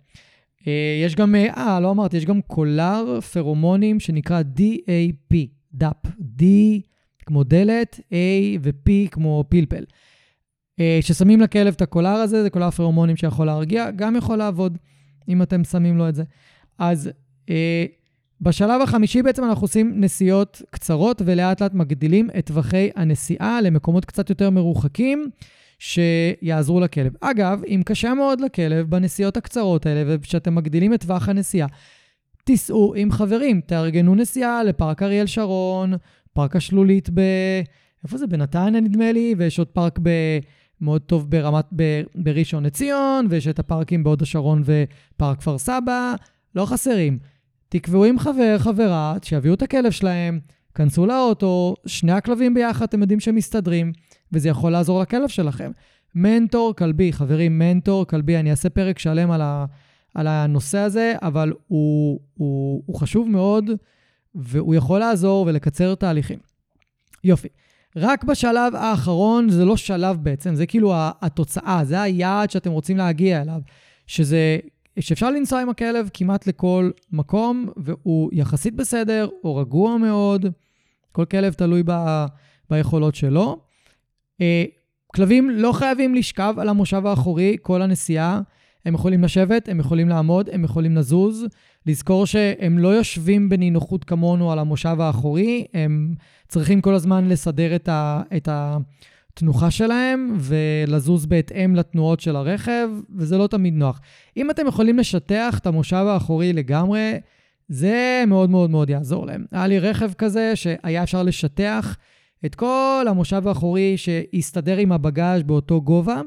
אה, יש גם, אה, אה, לא אמרתי, יש גם קולר פרומונים שנקרא DAP, DAP, D כמו דלת, A ו-P כמו פלפל. כששמים לכלב את הקולר הזה, זה קולר פרומונים שיכול להרגיע, גם יכול לעבוד אם אתם שמים לו את זה. אז בשלב החמישי בעצם אנחנו עושים נסיעות קצרות ולאט לאט מגדילים את טווחי הנסיעה למקומות קצת יותר מרוחקים שיעזרו לכלב. אגב, אם קשה מאוד לכלב בנסיעות הקצרות האלה וכשאתם מגדילים את טווח הנסיעה, תיסעו עם חברים, תארגנו נסיעה לפארק אריאל שרון, פארק השלולית ב... איפה זה? בנתניה נדמה לי, ויש עוד פארק ב... מאוד טוב ברמת, ב, בראשון לציון, ויש את הפארקים בהוד השרון ופארק כפר סבא, לא חסרים. תקבעו עם חבר, חברה, שיביאו את הכלב שלהם, כנסו לאוטו, שני הכלבים ביחד, אתם יודעים שהם מסתדרים, וזה יכול לעזור לכלב שלכם. מנטור כלבי, חברים, מנטור כלבי, אני אעשה פרק שלם על, ה, על הנושא הזה, אבל הוא, הוא, הוא חשוב מאוד, והוא יכול לעזור ולקצר תהליכים. יופי. רק בשלב האחרון, זה לא שלב בעצם, זה כאילו התוצאה, זה היעד שאתם רוצים להגיע אליו, שזה, שאפשר לנסוע עם הכלב כמעט לכל מקום, והוא יחסית בסדר, או רגוע מאוד, כל כלב תלוי ב, ביכולות שלו. אה, כלבים לא חייבים לשכב על המושב האחורי כל הנסיעה. הם יכולים לשבת, הם יכולים לעמוד, הם יכולים לזוז. לזכור שהם לא יושבים בנינוחות כמונו על המושב האחורי, הם צריכים כל הזמן לסדר את, ה, את התנוחה שלהם ולזוז בהתאם לתנועות של הרכב, וזה לא תמיד נוח. אם אתם יכולים לשטח את המושב האחורי לגמרי, זה מאוד מאוד מאוד יעזור להם. היה לי רכב כזה שהיה אפשר לשטח את כל המושב האחורי שהסתדר עם הבגאז' באותו גובה.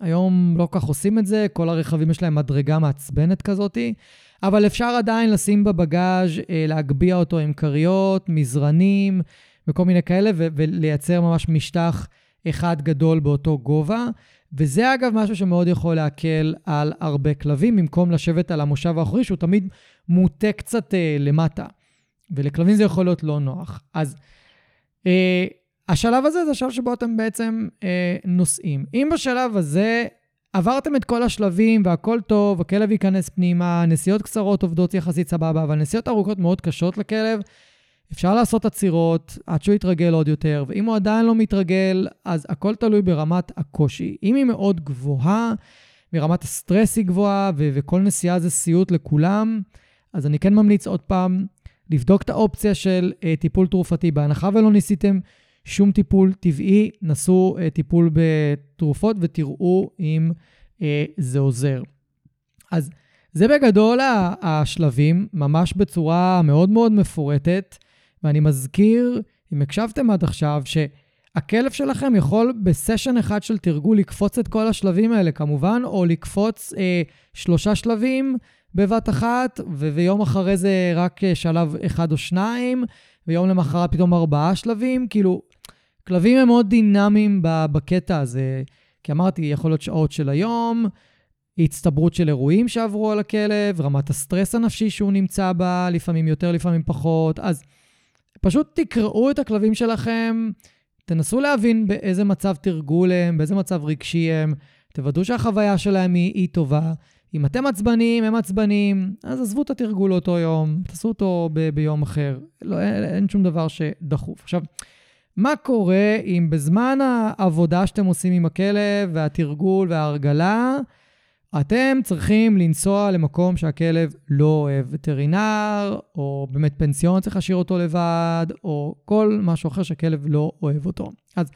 היום לא כך עושים את זה, כל הרכבים יש להם מדרגה מעצבנת כזאתי, אבל אפשר עדיין לשים בבגאז', אה, להגביה אותו עם כריות, מזרנים וכל מיני כאלה, ו- ולייצר ממש משטח אחד גדול באותו גובה. וזה אגב משהו שמאוד יכול להקל על הרבה כלבים, במקום לשבת על המושב האחורי, שהוא תמיד מוטה קצת אה, למטה. ולכלבים זה יכול להיות לא נוח. אז אה, השלב הזה זה השלב שבו אתם בעצם אה, נוסעים. אם בשלב הזה עברתם את כל השלבים והכל טוב, הכלב ייכנס פנימה, נסיעות קצרות עובדות יחסית סבבה, אבל נסיעות ארוכות מאוד קשות לכלב, אפשר לעשות עצירות עד שהוא יתרגל עוד יותר, ואם הוא עדיין לא מתרגל, אז הכל תלוי ברמת הקושי. אם היא מאוד גבוהה, מרמת הסטרס היא גבוהה, ו- וכל נסיעה זה סיוט לכולם, אז אני כן ממליץ עוד פעם לבדוק את האופציה של uh, טיפול תרופתי. בהנחה ולא ניסיתם שום טיפול טבעי, נסו uh, טיפול בתרופות ותראו אם uh, זה עוזר. אז זה בגדול השלבים, ממש בצורה מאוד מאוד מפורטת. ואני מזכיר, אם הקשבתם עד עכשיו, שהכלב שלכם יכול בסשן אחד של תרגול לקפוץ את כל השלבים האלה כמובן, או לקפוץ אה, שלושה שלבים בבת אחת, ויום אחרי זה רק אה, שלב אחד או שניים, ויום למחרת פתאום ארבעה שלבים. כאילו, כלבים הם מאוד דינמיים בקטע הזה. כי אמרתי, יכול להיות שעות של היום, הצטברות של אירועים שעברו על הכלב, רמת הסטרס הנפשי שהוא נמצא בה, לפעמים יותר, לפעמים פחות. אז פשוט תקראו את הכלבים שלכם, תנסו להבין באיזה מצב תרגול הם, באיזה מצב רגשי הם, תוודאו שהחוויה שלהם היא, היא טובה. אם אתם עצבניים, הם עצבניים, אז עזבו את התרגול אותו יום, תעשו אותו ב- ביום אחר. לא, אין, אין שום דבר שדחוף. עכשיו, מה קורה אם בזמן העבודה שאתם עושים עם הכלב והתרגול וההרגלה, אתם צריכים לנסוע למקום שהכלב לא אוהב וטרינר, או באמת פנסיון צריך להשאיר אותו לבד, או כל משהו אחר שהכלב לא אוהב אותו. אז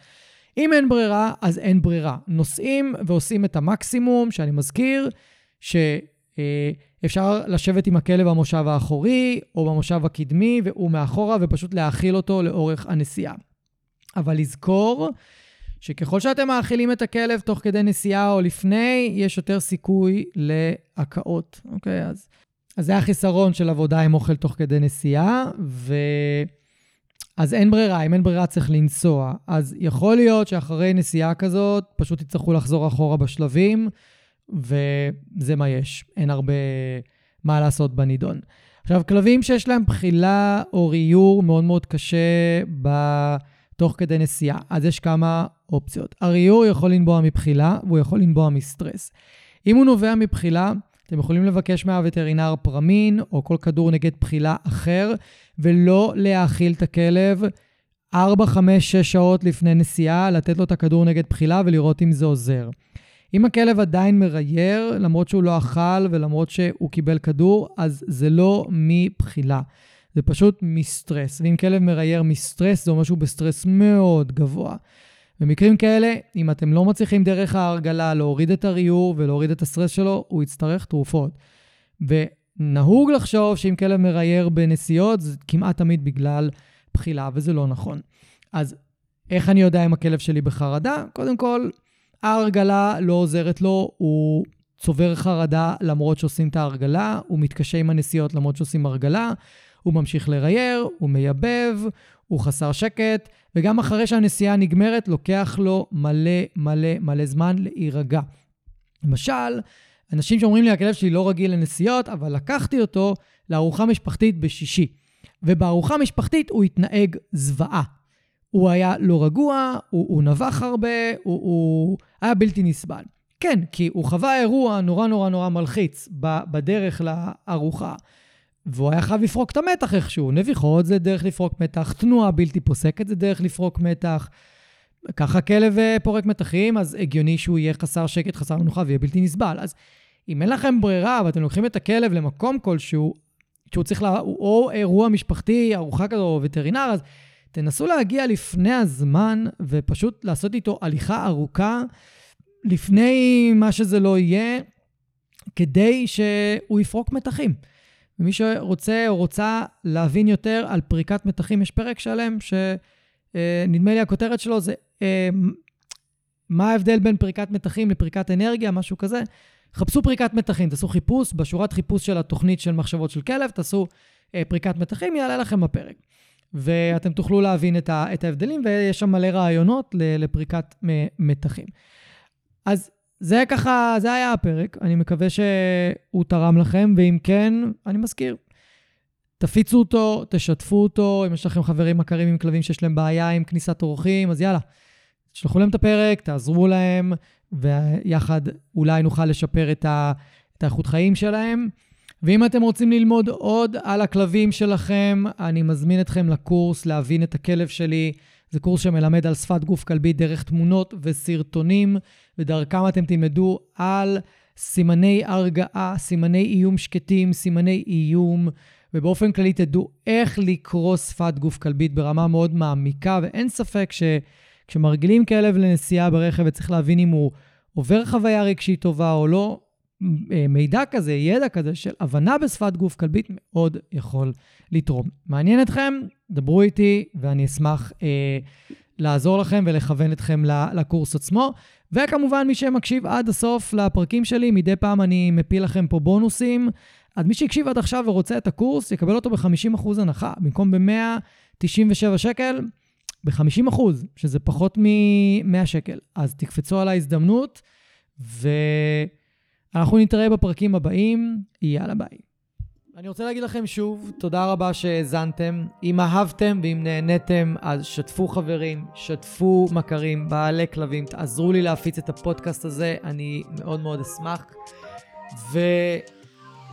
אם אין ברירה, אז אין ברירה. נוסעים ועושים את המקסימום, שאני מזכיר, שאפשר לשבת עם הכלב במושב האחורי או במושב הקדמי, והוא מאחורה, ופשוט להאכיל אותו לאורך הנסיעה. אבל לזכור שככל שאתם מאכילים את הכלב תוך כדי נסיעה או לפני, יש יותר סיכוי להקאות, אוקיי? אז, אז זה החיסרון של עבודה עם אוכל תוך כדי נסיעה, ו... אז אין ברירה, אם אין ברירה צריך לנסוע. אז יכול להיות שאחרי נסיעה כזאת, פשוט תצטרכו לחזור אחורה בשלבים, וזה מה יש. אין הרבה מה לעשות בנידון. עכשיו, כלבים שיש להם בחילה או ריור מאוד מאוד קשה ב... תוך כדי נסיעה. אז יש כמה אופציות. הריור יכול לנבוע מבחילה והוא יכול לנבוע מסטרס. אם הוא נובע מבחילה, אתם יכולים לבקש מהווטרינר פרמין או כל כדור נגד בחילה אחר, ולא להאכיל את הכלב 4, 5, 6 שעות לפני נסיעה, לתת לו את הכדור נגד בחילה ולראות אם זה עוזר. אם הכלב עדיין מרייר, למרות שהוא לא אכל ולמרות שהוא קיבל כדור, אז זה לא מבחילה. זה פשוט מסטרס. ואם כלב מרייר מסטרס, זה אומר שהוא בסטרס מאוד גבוה. במקרים כאלה, אם אתם לא מצליחים דרך ההרגלה להוריד את הריור ולהוריד את הסטרס שלו, הוא יצטרך תרופות. ונהוג לחשוב שאם כלב מרייר בנסיעות, זה כמעט תמיד בגלל בחילה, וזה לא נכון. אז איך אני יודע אם הכלב שלי בחרדה? קודם כל, ההרגלה לא עוזרת לו, הוא צובר חרדה למרות שעושים את ההרגלה, הוא מתקשה עם הנסיעות למרות שעושים הרגלה, הוא ממשיך לרייר, הוא מייבב, הוא חסר שקט, וגם אחרי שהנסיעה נגמרת, לוקח לו מלא מלא מלא זמן להירגע. למשל, אנשים שאומרים לי, הכלב שלי לא רגיל לנסיעות, אבל לקחתי אותו לארוחה משפחתית בשישי. ובארוחה משפחתית הוא התנהג זוועה. הוא היה לא רגוע, הוא, הוא נבח הרבה, הוא, הוא היה בלתי נסבל. כן, כי הוא חווה אירוע נורא נורא נורא מלחיץ בדרך לארוחה. והוא היה חייב לפרוק את המתח איכשהו. נביחות זה דרך לפרוק מתח, תנועה בלתי פוסקת זה דרך לפרוק מתח. ככה כלב אה, פורק מתחים, אז הגיוני שהוא יהיה חסר שקט, חסר מנוחה ויהיה בלתי נסבל. אז אם אין לכם ברירה ואתם לוקחים את הכלב למקום כלשהו, שהוא צריך, לה, או אירוע משפחתי, ארוחה כזו, או וטרינר, אז תנסו להגיע לפני הזמן ופשוט לעשות איתו הליכה ארוכה לפני מה שזה לא יהיה, כדי שהוא יפרוק מתחים. ומי שרוצה או רוצה להבין יותר על פריקת מתחים, יש פרק שלם שנדמה אה, לי הכותרת שלו זה אה, מה ההבדל בין פריקת מתחים לפריקת אנרגיה, משהו כזה. חפשו פריקת מתחים, תעשו חיפוש, בשורת חיפוש של התוכנית של מחשבות של כלב, תעשו אה, פריקת מתחים, יעלה לכם בפרק. ואתם תוכלו להבין את, ההבדלים, ויש שם מלא רעיונות לפריקת מתחים. אז זה ככה, זה היה הפרק. אני מקווה שהוא תרם לכם, ואם כן, אני מזכיר. תפיצו אותו, תשתפו אותו, אם יש לכם חברים מכרים עם כלבים שיש להם בעיה עם כניסת אורחים, אז יאללה, תשלחו להם את הפרק, תעזרו להם, ויחד אולי נוכל לשפר את, ה, את האיכות חיים שלהם. ואם אתם רוצים ללמוד עוד על הכלבים שלכם, אני מזמין אתכם לקורס להבין את הכלב שלי. זה קורס שמלמד על שפת גוף כלבית דרך תמונות וסרטונים, ודרכם אתם תלמדו על סימני הרגעה, סימני איום שקטים, סימני איום, ובאופן כללי תדעו איך לקרוא שפת גוף כלבית ברמה מאוד מעמיקה, ואין ספק שכשמרגילים כלב לנסיעה ברכב וצריך להבין אם הוא עובר חוויה רגשית טובה או לא, מידע כזה, ידע כזה של הבנה בשפת גוף כלבית מאוד יכול לתרום. מעניין אתכם? דברו איתי ואני אשמח אה, לעזור לכם ולכוון אתכם לקורס עצמו. וכמובן, מי שמקשיב עד הסוף לפרקים שלי, מדי פעם אני מפיל לכם פה בונוסים. אז מי שהקשיב עד עכשיו ורוצה את הקורס, יקבל אותו ב-50% הנחה. במקום ב-197 שקל, ב-50%, שזה פחות מ-100 שקל. אז תקפצו על ההזדמנות, ואנחנו נתראה בפרקים הבאים. יאללה ביי. אני רוצה להגיד לכם שוב, תודה רבה שהאזנתם. אם אהבתם ואם נהניתם, אז שתפו חברים, שתפו מכרים, בעלי כלבים, תעזרו לי להפיץ את הפודקאסט הזה, אני מאוד מאוד אשמח. ו...